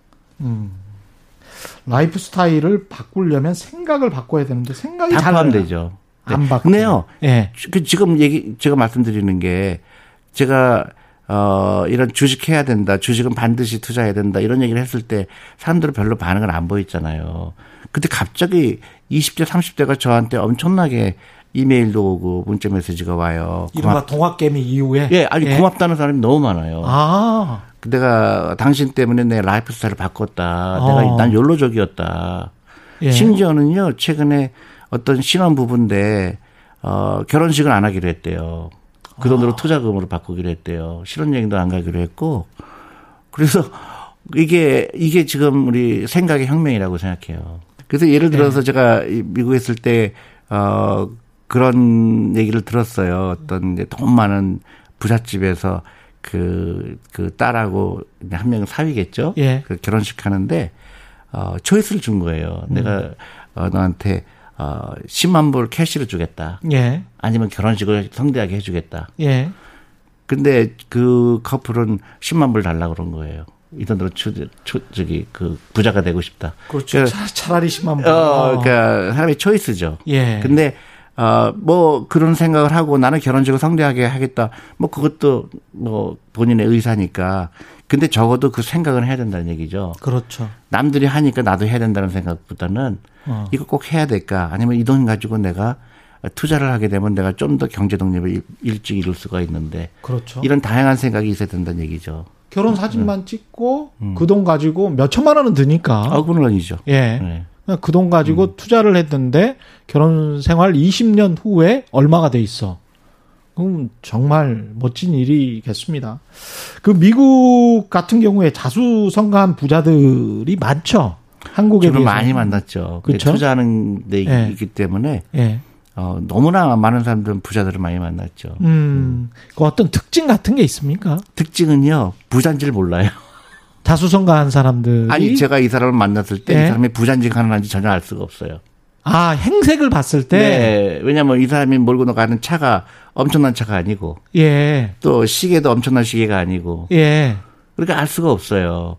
라이프 스타일을 바꾸려면 생각을 바꿔야 되는데 생각이 다잘 포함되죠. 안 바꿔. 근데요, 예. 그 지금 얘기 제가 말씀드리는 게 제가 어 이런 주식 해야 된다. 주식은 반드시 투자해야 된다. 이런 얘기를 했을 때 사람들은 별로 반응을 안 보였잖아요. 근데 갑자기 20대 30대가 저한테 엄청나게 이메일도 오고 문자 메시지가 와요. 이른바 동학개미 이후에 예, 아니 고맙다는 사람이 너무 많아요. 아, 내가 당신 때문에 내 라이프 스타일을 바꿨다. 어. 내가 난 욜로족이었다. 예. 심지어는요, 최근에 어떤 신혼 부부인데, 어, 결혼식을 안 하기로 했대요. 그 돈으로 아. 투자금으로 바꾸기로 했대요. 실혼여행도 안 가기로 했고. 그래서 이게, 이게 지금 우리 생각의 혁명이라고 생각해요. 그래서 예를 들어서 네. 제가 이 미국에 있을 때, 어, 그런 얘기를 들었어요. 어떤 이제 돈 많은 부잣집에서 그, 그 딸하고 한 명은 사위겠죠? 예. 그 결혼식 하는데, 어, 초이스를 준 거예요. 음. 내가, 어, 너한테, 어, 10만 불 캐시를 주겠다. 예, 아니면 결혼식을 성대하게 해주겠다. 예. 근데 그 커플은 10만 불 달라고 그런 거예요. 이 돈으로 초, 초, 저기, 그, 부자가 되고 싶다. 그렇죠. 차, 차라리 10만 분. 어, 그러니까 사람이 초이스죠. 예. 근데 어, 뭐 그런 생각을 하고 나는 결혼식을 성대하게 하겠다. 뭐 그것도 뭐 본인의 의사니까. 근데 적어도 그 생각은 해야 된다는 얘기죠. 그렇죠. 남들이 하니까 나도 해야 된다는 생각보다는 어. 이거 꼭 해야 될까? 아니면 이 돈 가지고 내가 투자를 하게 되면 내가 좀 더 경제 독립을 일- 일찍 이룰 수가 있는데 그렇죠. 이런 다양한 생각이 있어야 된다는 얘기죠. 결혼 사진만 찍고 그돈 가지고 몇 천만 원은 드니까. 아, 물론이죠. 예. 네. 그돈 가지고 투자를 했는데 결혼 생활 20년 후에 얼마가 돼 있어. 그럼 정말 멋진 일이겠습니다. 그 미국 같은 경우에 자수성가한 부자들이 많죠. 한국에 비해서. 많이 만났죠. 그쵸? 투자하는 데 네. 있기 때문에 예. 어, 너무나 많은 사람들은 부자들을 많이 만났죠. 음. 그 어떤 특징 같은 게 있습니까? 특징은요, 부자인지를 몰라요. 자수성가한 사람들이 아니, 제가 이 사람을 만났을 때이 네. 사람이 부자인지 가난한지 전혀 알 수가 없어요. 아 행색을 봤을 때 네. 왜냐면 이 사람이 몰고 가는 차가 엄청난 차가 아니고 예. 또 시계도 엄청난 시계가 아니고 예. 그러니까 알 수가 없어요.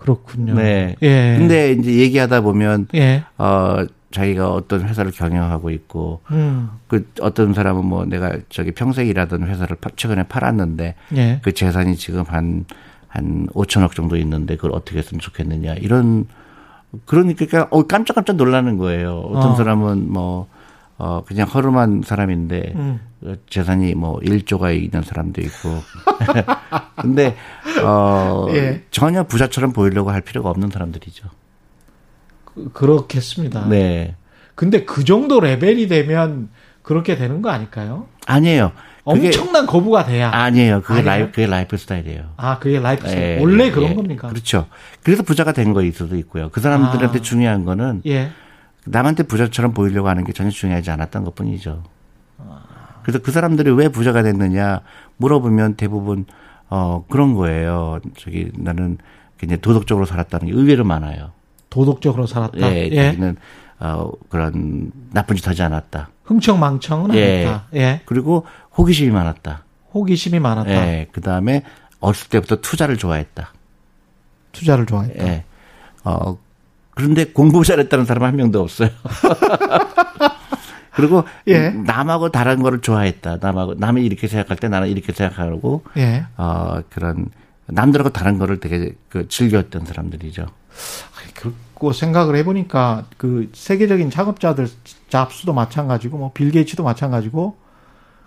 그렇군요. 네. 예. 근데 이제 얘기하다 보면 예. 어 자기가 어떤 회사를 경영하고 있고 음. 그 어떤 사람은 뭐 내가 저기 평생 일하던 회사를 파- 최근에 팔았는데 예. 그 재산이 지금 한, 한 5천억 정도 있는데 그걸 어떻게 했으면 좋겠느냐. 이런, 그러니까, 어, 깜짝깜짝 놀라는 거예요. 어떤 어. 사람은 뭐, 어, 그냥 허름한 사람인데, 음. 어, 재산이 뭐 1조가 있는 사람도 있고. 근데, 어, 예. 전혀 부자처럼 보이려고 할 필요가 없는 사람들이죠. 그- 그렇겠습니다. 네. 근데 그 정도 레벨이 되면 그렇게 되는 거 아닐까요? 아니에요. 엄청난 거부가 돼야. 아, 아니에요. 그게 아니에요? 라이프, 그게 라이프 스타일이에요. 그게 라이프 스타일. 예, 원래 예, 그런 예. 겁니까? 그렇죠. 그래서 부자가 된 거일 수도 있고요. 그 사람들한테 아. 중요한 거는 예. 남한테 부자처럼 보이려고 하는 게 전혀 중요하지 않았던 것 뿐이죠. 그래서 그 사람들이 왜 부자가 됐느냐 물어보면 대부분 어 그런 거예요. 저기 나는 굉장히 도덕적으로 살았다는 게 의외로 많아요. 도덕적으로 살았다. 예, 예. 자기는 어 그런 나쁜 짓 하지 않았다. 흥청망청은 예. 아니다. 예. 그리고 호기심이 많았다. 호기심이 많았다. 예. 그다음에 어렸을 때부터 투자를 좋아했다. 투자를 좋아했다. 예. 어, 그런데 공부 잘했다는 사람 한 명도 없어요. 그리고 예. 남하고 다른 거를 좋아했다. 남하고 남이 이렇게 생각할 때 나는 이렇게 생각하고 예. 어 그런 남들하고 다른 거를 되게 그 즐겼던 사람들이죠. 그렇고 생각을 해보니까 그 세계적인 창업자들 잡스도 마찬가지고 뭐 빌 게이츠도 마찬가지고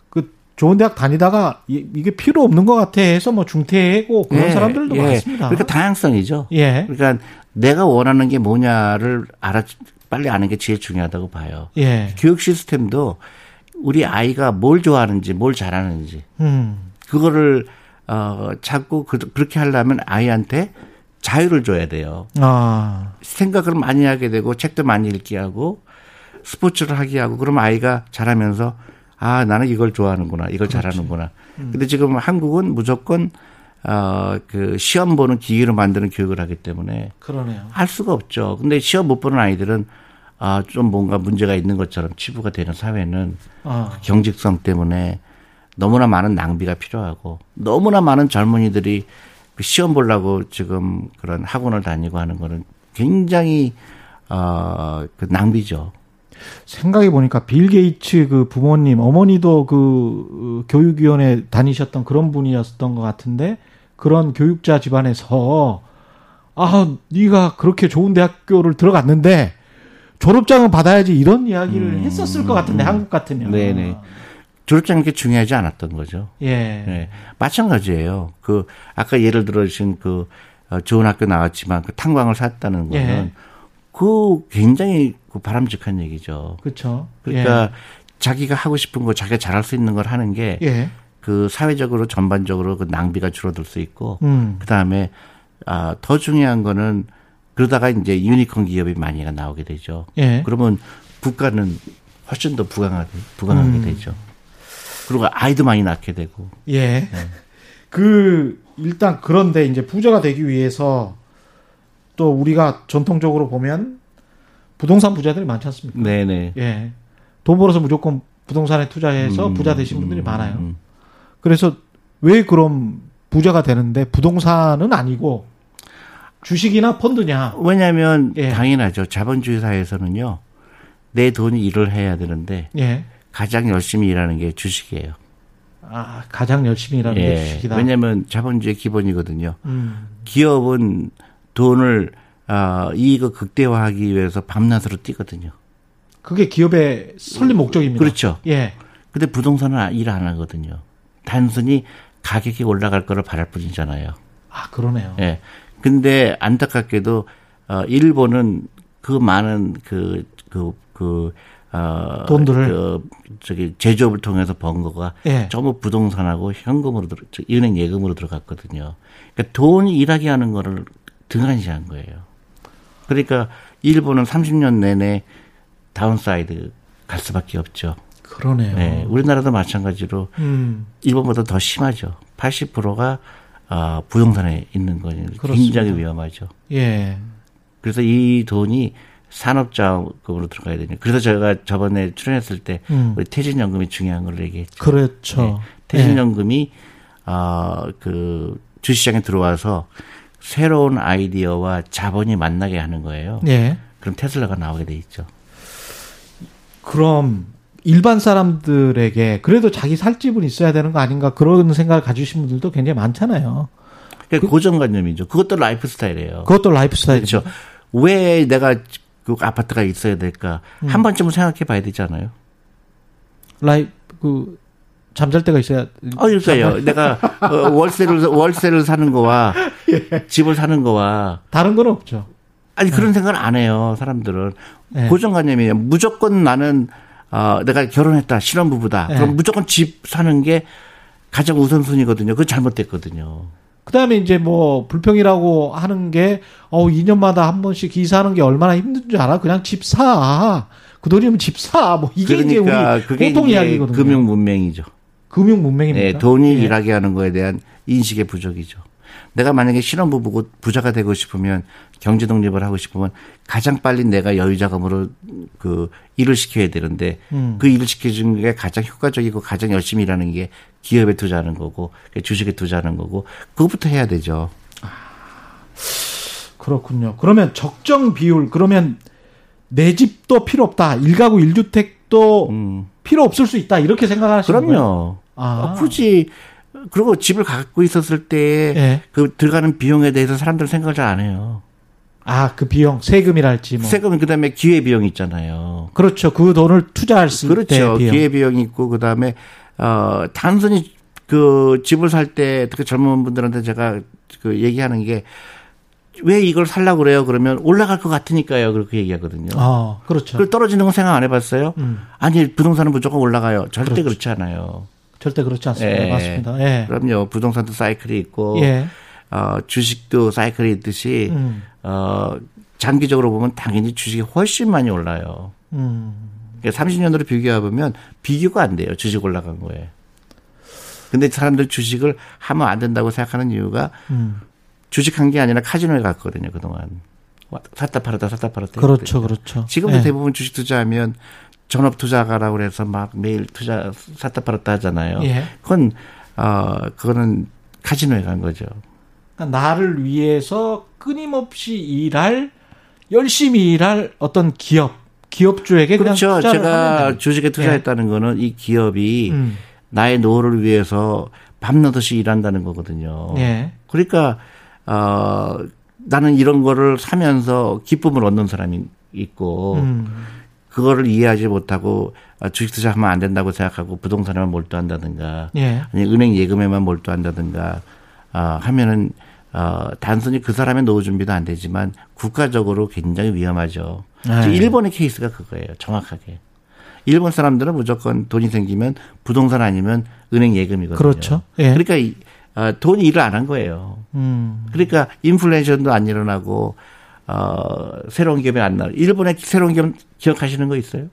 그 좋은 대학 다니다가 이- 이게 필요 없는 것 같아 해서 뭐 중퇴하고 그런 예, 사람들도 예. 많습니다. 그러니까 다양성이죠. 예. 그러니까 내가 원하는 게 뭐냐를 알아 빨리 아는 게 제일 중요하다고 봐요. 예. 교육 시스템도 우리 아이가 뭘 좋아하는지 뭘 잘하는지 음. 그거를 어 자꾸 그, 그렇게 하려면 아이한테 자유를 줘야 돼요. 아. 생각을 많이 하게 되고 책도 많이 읽게 하고 스포츠를 하게 하고 그러면 아이가 자라면서 아 나는 이걸 좋아하는구나 이걸 그렇지. 잘하는구나. 음. 근데 지금 한국은 무조건 어 그 시험 보는 기계로 만드는 교육을 하기 때문에 그러네요. 할 수가 없죠. 근데 시험 못 보는 아이들은 아 좀 뭔가 문제가 있는 것처럼 치부가 되는 사회는 아. 경직성 때문에 너무나 많은 낭비가 필요하고 너무나 많은 젊은이들이 그 시험 보려고 지금 그런 학원을 다니고 하는 거는 굉장히 어 그 낭비죠. 생각해 보니까 빌 게이츠 그 부모님 어머니도 그 교육위원회 다니셨던 그런 분이었던 것 같은데 그런 교육자 집안에서 아 네가 그렇게 좋은 대학교를 들어갔는데 졸업장은 받아야지 이런 이야기를 음, 했었을 것 같은데 음, 한국 같으면 네네 졸업장이 그렇게 중요하지 않았던 거죠. 예. 네. 마찬가지예요. 그 아까 예를 들어주신 그 어, 좋은 학교 나왔지만 그 탄광을 샀다는 거는 예. 그 굉장히 그 바람직한 얘기죠. 그렇죠. 그러니까 예. 자기가 하고 싶은 거 자기가 잘할 수 있는 걸 하는 게 예. 그 사회적으로 전반적으로 그 낭비가 줄어들 수 있고 음. 그다음에 아, 더 중요한 거는 그러다가 이제 유니콘 기업이 많이 나오게 되죠. 예. 그러면 국가는 훨씬 더 부강하게 부강하게 음. 되죠. 그리고 아이도 많이 낳게 되고. 예. 네. 그 일단 그런데 이제 부자가 되기 위해서 또 우리가 전통적으로 보면 부동산 부자들이 많지 않습니까? 네네. 예. 돈 벌어서 무조건 부동산에 투자해서 음, 부자 되신 분들이 음, 많아요. 음. 그래서 왜 그럼 부자가 되는데 부동산은 아니고 주식이나 펀드냐? 왜냐하면 예. 당연하죠. 자본주의 사회에서는요. 내 돈이 일을 해야 되는데 예. 가장 열심히 일하는 게 주식이에요. 아, 가장 열심히 일하는 예. 게 주식이다. 왜냐하면 자본주의 기본이거든요. 음. 기업은 돈을 어, 이익을 극대화하기 위해서 밤낮으로 뛰거든요. 그게 기업의 설립 목적입니다. 그렇죠. 예. 근데 부동산은 일 안 하거든요. 단순히 가격이 올라갈 거를 바랄 뿐이잖아요. 아, 그러네요. 예. 근데 안타깝게도 어 일본은 그 많은 그 그, 그, 어, 돈들을 그, 저기 제조업을 통해서 번 거가 예. 전부 부동산하고 현금으로 들어 은행 예금으로 들어갔거든요. 그러니까 돈이 일하게 하는 거를 등한시한 거예요. 그러니까 일본은 30년 내내 downside 갈 수밖에 없죠. 그러네요. 네, 우리나라도 마찬가지로 음. 일본보다 더 심하죠. 80%가 어, 부동산에 있는 거니 굉장히 위험하죠. 예. 그래서 이 돈이 산업자금으로 들어가야 되냐. 그래서 제가 저번에 출연했을 때 음. 우리 퇴직연금이 중요한 걸 얘기했죠. 그렇죠. 네. 퇴직연금이 예. 어 그 주식시장에 들어와서 새로운 아이디어와 자본이 만나게 하는 거예요. 네. 그럼 테슬라가 나오게 돼 있죠. 그럼 일반 사람들에게 그래도 자기 살 집은 있어야 되는 거 아닌가 그런 생각을 가지신 분들도 굉장히 많잖아요. 그, 고정관념이죠. 그것도 라이프 스타일이에요. 그것도 라이프 스타일이죠. 그렇죠. 왜 내가 그 아파트가 있어야 될까? 음. 한 번쯤은 생각해 봐야 되잖아요. 라이 그 잠잘 데가 있어야. 어, 그러니까요. 내가 어, 월세를 월세를 사는 거와 예. 집을 사는 거와 다른 건 없죠. 아니 그런 네. 생각을 안 해요. 사람들은 네. 고정관념이에요. 무조건 나는 어 내가 결혼했다 신혼부부다. 네. 그럼 무조건 집 사는 게 가장 우선순위거든요. 그건 잘못됐거든요. 그 다음에 이제 뭐 불평이라고 하는 게 어 2년마다 한 번씩 기사하는 게 얼마나 힘든 줄 알아? 그냥 집 사. 그 돈이면 집 사. 뭐 이게 그러니까 이제 우리 보통 이야기거든요. 금융 문맹이죠. 금융 문맹입니다. 네, 돈이 예. 일하게 하는 거에 대한 인식의 부족이죠. 내가 만약에 신혼부부고 부자가 되고 싶으면 경제 독립을 하고 싶으면 가장 빨리 내가 여유 자금으로 그 일을 시켜야 되는데 음. 그 일을 시켜주는 게 가장 효과적이고 가장 열심히 일하는 게 기업에 투자하는 거고 주식에 투자하는 거고 그것부터 해야 되죠. 아, 그렇군요. 그러면 적정 비율 그러면 내 집도 필요 없다. 일가구 일주택도 음. 필요 없을 수 있다. 이렇게 생각하시는 그럼요. 거예요? 아. 굳이 그리고 집을 갖고 있었을 때그 예. 그 들어가는 비용에 대해서 사람들 생각을 잘 안 해요. 아, 그 비용, 세금이랄지 뭐. 세금, 그 다음에 기회 비용 있잖아요. 그렇죠. 그 돈을 투자할 수 그렇죠. 때 기회 비용 있고, 그 다음에, 어, 단순히 그 집을 살 때, 특히 젊은 분들한테 제가 그 얘기하는 게, 왜 이걸 살라고 그래요? 그러면 올라갈 것 같으니까요. 그렇게 얘기하거든요. 아, 그렇죠. 그 떨어지는 건 생각 안 해봤어요? 음. 아니, 부동산은 무조건 올라가요. 절대 그렇죠. 그렇지 않아요. 절대 그렇지 않습니다. 예. 맞습니다. 예. 그럼요. 부동산도 사이클이 있고 예. 어, 주식도 사이클이 있듯이 음. 어, 장기적으로 보면 당연히 주식이 훨씬 많이 올라요. 음. 그러니까 30년으로 비교해 보면 비교가 안 돼요. 주식 올라간 거에. 근데 사람들 주식을 하면 안 된다고 생각하는 이유가 음. 주식한 게 아니라 카지노에 갔거든요, 그동안. 샀다 팔았다 샀다 팔았다. 그렇죠, 했거든요. 그렇죠. 지금도 예. 대부분 주식 투자하면 전업 투자가라고 그래서 막 매일 투자 샀다 팔았다 하잖아요. 예. 그건 어 그거는 카지노에 간 거죠. 그러니까 나를 위해서 끊임없이 일할 열심히 일할 어떤 기업 기업주에게 그렇죠. 제가. 주식에 투자했다는 거는 이 기업이 음. 나의 노후를 위해서 밤낮없이 일한다는 거거든요. 예. 그러니까 어 나는 이런 거를 사면서 기쁨을 얻는 사람이 있고 음. 그거를 이해하지 못하고 아, 주식 투자하면 안 된다고 생각하고 부동산에만 몰두한다든가 예. 아니 은행 예금에만 몰두한다든가 아, 하면은 어, 단순히 그 사람의 노후 준비도 안 되지만 국가적으로 굉장히 위험하죠. 네. 일본의 케이스가 그거예요. 정확하게. 일본 사람들은 무조건 돈이 생기면 부동산 아니면 은행 예금이거든요. 그렇죠. 예. 그러니까 이, 어, 돈이 일을 안 한 거예요. 음. 그러니까 인플레이션도 안 일어나고 어, 새로운 기업이 안 나. 일본의 새로운 기업 기억하시는 거 있어요?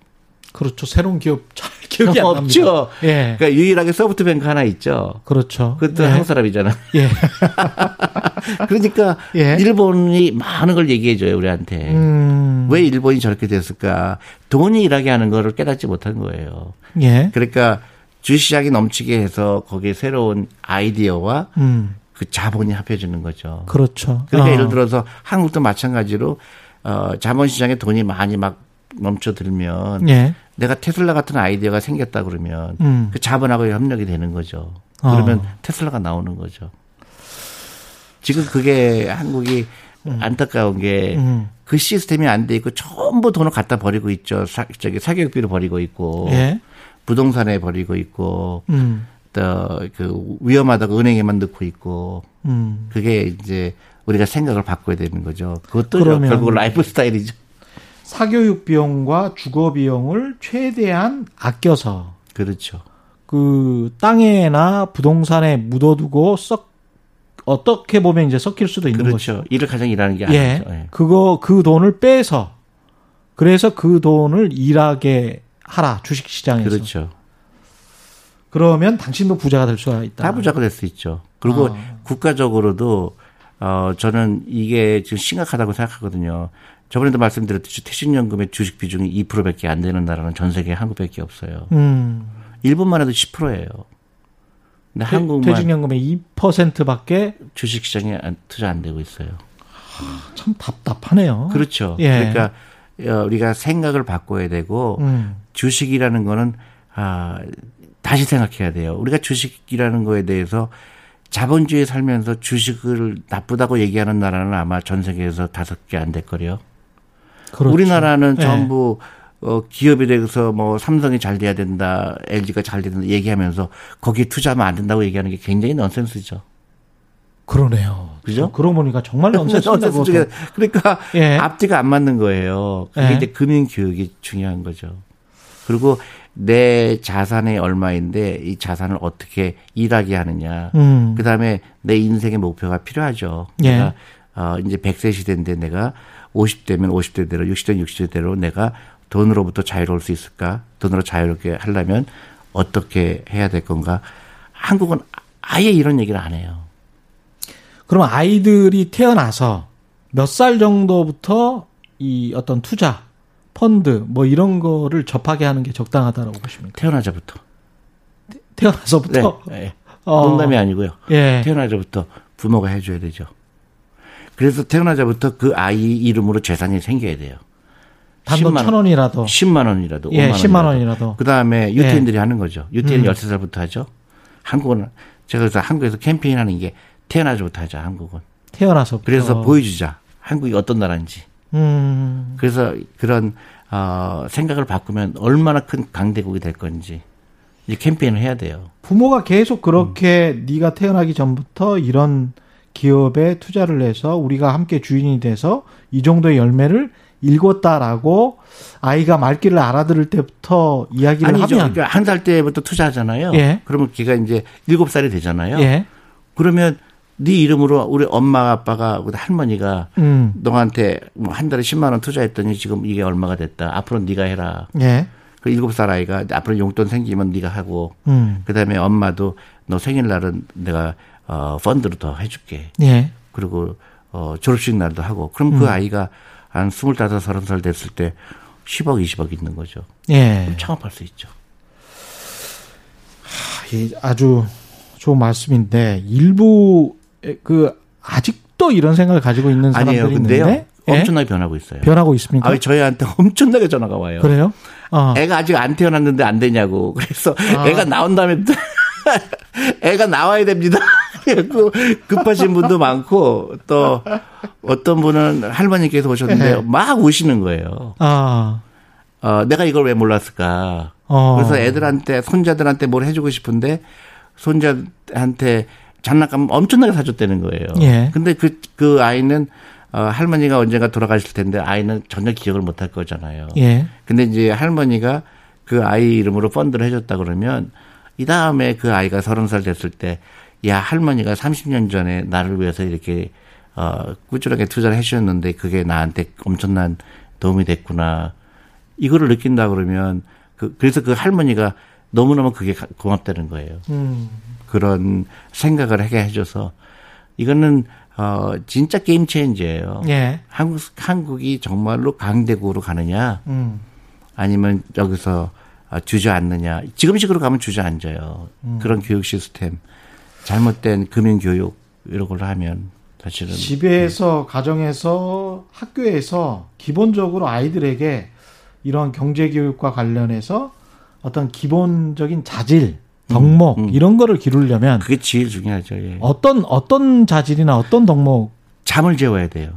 그렇죠. 새로운 기업 잘 기억이 안 없죠. 납니다. 예. 그러니까 유일하게 소프트뱅크 하나 있죠. 그렇죠. 그것도 예. 한국 사람이잖아. 예. 그러니까 예. 일본이 많은 걸 얘기해 줘요 우리한테. 음. 왜 일본이 저렇게 됐을까? 돈이 일하게 하는 거를 깨닫지 못한 거예요. 예. 그러니까 주시장이 넘치게 해서 거기에 새로운 아이디어와 음. 그 자본이 합해지는 거죠. 그렇죠. 그러니까 어. 예를 들어서 한국도 마찬가지로 어 자본시장에 돈이 많이 막 넘쳐들면 예. 내가 테슬라 같은 아이디어가 생겼다 그러면 음. 그 자본하고 협력이 되는 거죠. 어. 그러면 테슬라가 나오는 거죠. 지금 그게 한국이 안타까운 게그 음. 시스템이 안 돼 있고 전부 돈을 갖다 버리고 있죠. 사, 저기 사교육비를 버리고 있고 예. 부동산에 버리고 있고 음. 또그 위험하다고 은행에만 넣고 있고 음. 그게 이제 우리가 생각을 바꿔야 되는 거죠. 그것도 결국 라이프 스타일이죠. 사교육 비용과 주거 비용을 최대한 아껴서 그렇죠. 그 땅에나 부동산에 묻어두고 썩 어떻게 보면 이제 섞일 수도 있는 거죠. 그렇죠. 일을 가장 일하는 게 예. 아니죠. 예. 그거 그 돈을 빼서 그래서 그 돈을 일하게 하라 주식 시장에서. 그렇죠. 그러면 당신도 부자가 될 수가 있다. 다 부자가 될 수 있죠. 그리고 아. 국가적으로도 어 저는 이게 지금 심각하다고 생각하거든요. 저번에도 말씀드렸듯이 퇴직연금의 주식 비중이 2%밖에 안 되는 나라는 전 세계 한국밖에 없어요. 음. 일본만 해도 10%예요. 근데 한국만 퇴직연금의 2%밖에 주식 시장에 안- 투자 안 되고 있어요. 참 답답하네요. 그렇죠. 예. 그러니까 어, 우리가 생각을 바꿔야 되고 음. 주식이라는 거는 아 다시 생각해야 돼요. 우리가 주식이라는 거에 대해서 자본주의에 살면서 주식을 나쁘다고 얘기하는 나라는 아마 전 세계에서 다섯 개 안 될 거래요. 그렇죠. 우리나라는 예. 전부 어, 기업에 대해서 뭐 삼성이 잘 돼야 된다, LG가 잘 된다 얘기하면서 거기에 투자하면 안 된다고 얘기하는 게 굉장히 넌센스죠. 그러네요. 그죠? 그러고 보니까 정말 넌센스 중에 그러니까 예. 앞뒤가 안 맞는 거예요. 그게 예. 이제 금융 교육이 중요한 거죠. 그리고 내 자산이 얼마인데 이 자산을 어떻게 일하게 하느냐. 음. 그다음에 내 인생의 목표가 필요하죠. 예. 내가 어 이제 100세 시대인데 내가 50대면 50대대로 60대 60대대로 내가 돈으로부터 자유로울 수 있을까? 돈으로 자유롭게 하려면 어떻게 해야 될 건가? 한국은 아예 이런 얘기를 안 해요. 그럼 아이들이 태어나서 몇 살 정도부터 이 어떤 투자, 펀드 뭐 이런 거를 접하게 하는 게 적당하다라고 보십니까? 태어나자부터. 네. 태어나서부터 네. 어. 농담이 아니고요. 예. 태어나자부터 부모가 해줘야 되죠. 그래서 태어나자부터 그 아이 이름으로 재산이 생겨야 돼요. 단돈 10만 원. 천 원이라도 10만 원이라도. 예, 5만 10만 원이라도. 그 다음에 유태인들이 하는 거죠. 유태인 음. 은 13살부터 하죠. 한국은 제가 그래서 한국에서 캠페인 하는 게 태어나자부터 하자, 한국은. 태어나서부터. 그래서 보여주자. 한국이 어떤 나라인지. 음. 그래서 그런, 어, 생각을 바꾸면 얼마나 큰 강대국이 될 건지. 이 캠페인을 해야 돼요. 부모가 계속 그렇게 음. 네가 태어나기 전부터 이런 기업에 투자를 해서 우리가 함께 주인이 돼서 이 정도의 열매를 읽었다라고 아이가 말귀를 알아들을 때부터 이야기를 아니죠. 하면 그러니까 한살 때부터 투자하잖아요. 예. 그러면 걔가 이제 일곱 살이 되잖아요. 예. 그러면 네 이름으로 우리 엄마 아빠가 우리 할머니가 음. 너한테 뭐 한 달에 10만 원 투자했더니 지금 이게 얼마가 됐다. 앞으로 네가 해라. 예. 그 일곱 살 아이가 앞으로 용돈 생기면 네가 하고 음. 그다음에 엄마도 너 생일날은 내가 어 펀드로 더 해줄게. 예. 그리고 어 졸업식 날도 하고 그럼 그 아이가 한 스물다섯 서른 살 됐을 때 10억 20억 있는 거죠. 예. 창업할 수 있죠. 이 아주 좋은 말씀인데 일부 그 아직도 이런 생각을 가지고 있는 사람들이 아니에요. 근데요. 있는데 예? 엄청나게 변하고 있어요. 변하고 있습니까? 아, 저희한테 엄청나게 전화가 와요. 그래요? 어. 애가 아직 안 태어났는데 안 되냐고. 그래서 아. 애가 나온 다음에 또 애가 나와야 됩니다. 급하신 분도 많고 또 어떤 분은 할머니께서 오셨는데 네. 막 우시는 거예요. 아. 어, 내가 이걸 왜 몰랐을까. 어. 그래서 애들한테 손자들한테 뭘 해주고 싶은데 손자한테 장난감 엄청나게 사줬다는 거예요. 예. 근데 그, 그 아이는 어, 할머니가 언젠가 돌아가실 텐데 아이는 전혀 기억을 못 할 거잖아요. 예. 근데 이제 할머니가 그 아이 이름으로 펀드를 해줬다 그러면 이 다음에 그 아이가 서른 살 됐을 때 야 할머니가 30년 전에 나를 위해서 이렇게 어 꾸준하게 투자를 해주셨는데 그게 나한테 엄청난 도움이 됐구나 이거를 느낀다 그러면 그 그래서 그 할머니가 너무너무 그게 가- 고맙다는 거예요. 음. 그런 생각을 하게 해줘서 이거는 어 진짜 게임 체인지예요. 예. 한국 한국이 정말로 강대국으로 가느냐 음. 아니면 여기서 아, 주저앉느냐. 지금식으로 가면 주저앉아요. 그런 교육 시스템. 잘못된 금융 교육 이런 걸로 하면 사실은 집에서 가정에서 학교에서 기본적으로 아이들에게 이런 경제 교육과 관련해서 어떤 기본적인 자질, 덕목 음, 음. 이런 거를 기르려면 그게 제일 중요하죠. 예. 어떤 어떤 자질이나 어떤 덕목 잠을 재워야 돼요.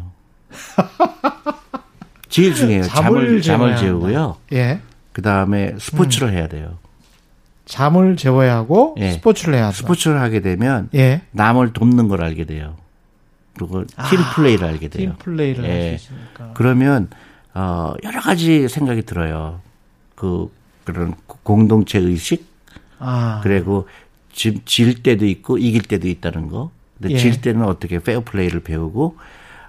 제일 중요해요. 잠을 잠을 재우고요. 예. 그 다음에 스포츠를 해야 돼요. 잠을 재워야 하고 예. 스포츠를 해야 한다. 스포츠를 하게 되면 예. 남을 돕는 걸 알게 돼요. 그리고 팀 플레이를 알게 돼요. 팀 플레이를 할 예. 수 있으니까. 그러면 어 여러 가지 생각이 들어요. 그 그런 공동체 의식 아. 그리고 지- 질 때도 있고 이길 때도 있다는 거. 근데 예. 질 때는 어떻게 페어 플레이를 배우고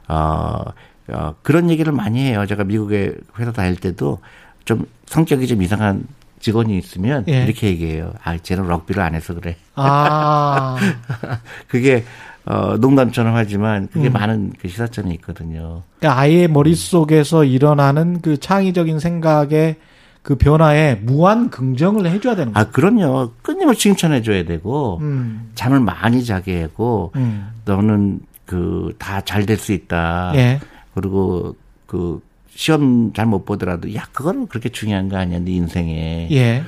어, 어 그런 얘기를 많이 해요. 제가 미국에 회사 다닐 때도 좀 성격이 좀 이상한 직원이 있으면 예. 이렇게 얘기해요. 아, 쟤는 럭비를 안 해서 그래. 아. 그게 어 농담처럼 하지만 그게 음. 많은 그 시사점이 있거든요. 그러니까 아이의 머릿속에서 일어나는 그 창의적인 생각의 그 변화에 무한 긍정을 해줘야 되는 거예요. 아, 그럼요. 끊임없이 칭찬해 줘야 되고 음. 잠을 많이 자게 하고 음. 너는 그 다 잘 될 수 있다. 예. 그리고 그 시험 잘 못 보더라도 야 그거는 그렇게 중요한 거 아니야 네 인생에. 예.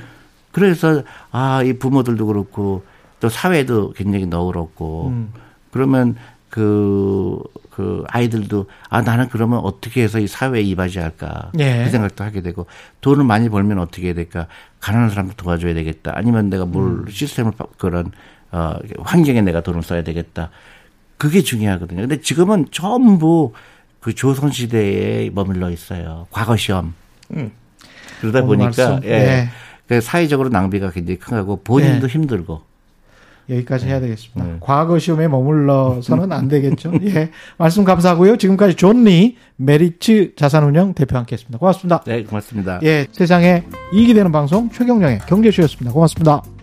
그래서 아 이 부모들도 그렇고 또 사회도 굉장히 너그럽고 음. 그러면 그, 그 아이들도 아 나는 그러면 어떻게 해서 이 사회에 이바지 할까 예. 그 생각도 하게 되고 돈을 많이 벌면 어떻게 해야 될까 가난한 사람도 도와줘야 되겠다 아니면 내가 뭘 음. 시스템을 바- 그런 어 환경에 내가 돈을 써야 되겠다 그게 중요하거든요. 근데 지금은 전부 그 조선 시대에 머물러 있어요. 과거 시험. 그러다 오늘 보니까 음. 말씀, 예. 예. 그 사회적으로 낭비가 굉장히 큰 거고 본인도 예. 힘들고. 여기까지 해야 되겠습니다. 네. 과거 시험에 머물러서는 안 되겠죠. 예. 말씀 감사하고요. 지금까지 존리 메리츠 자산운영 대표 함께 했습니다. 고맙습니다. 네, 고맙습니다. 예. 세상에 이익이 되는 방송 최경령의 경제쇼였습니다. 고맙습니다.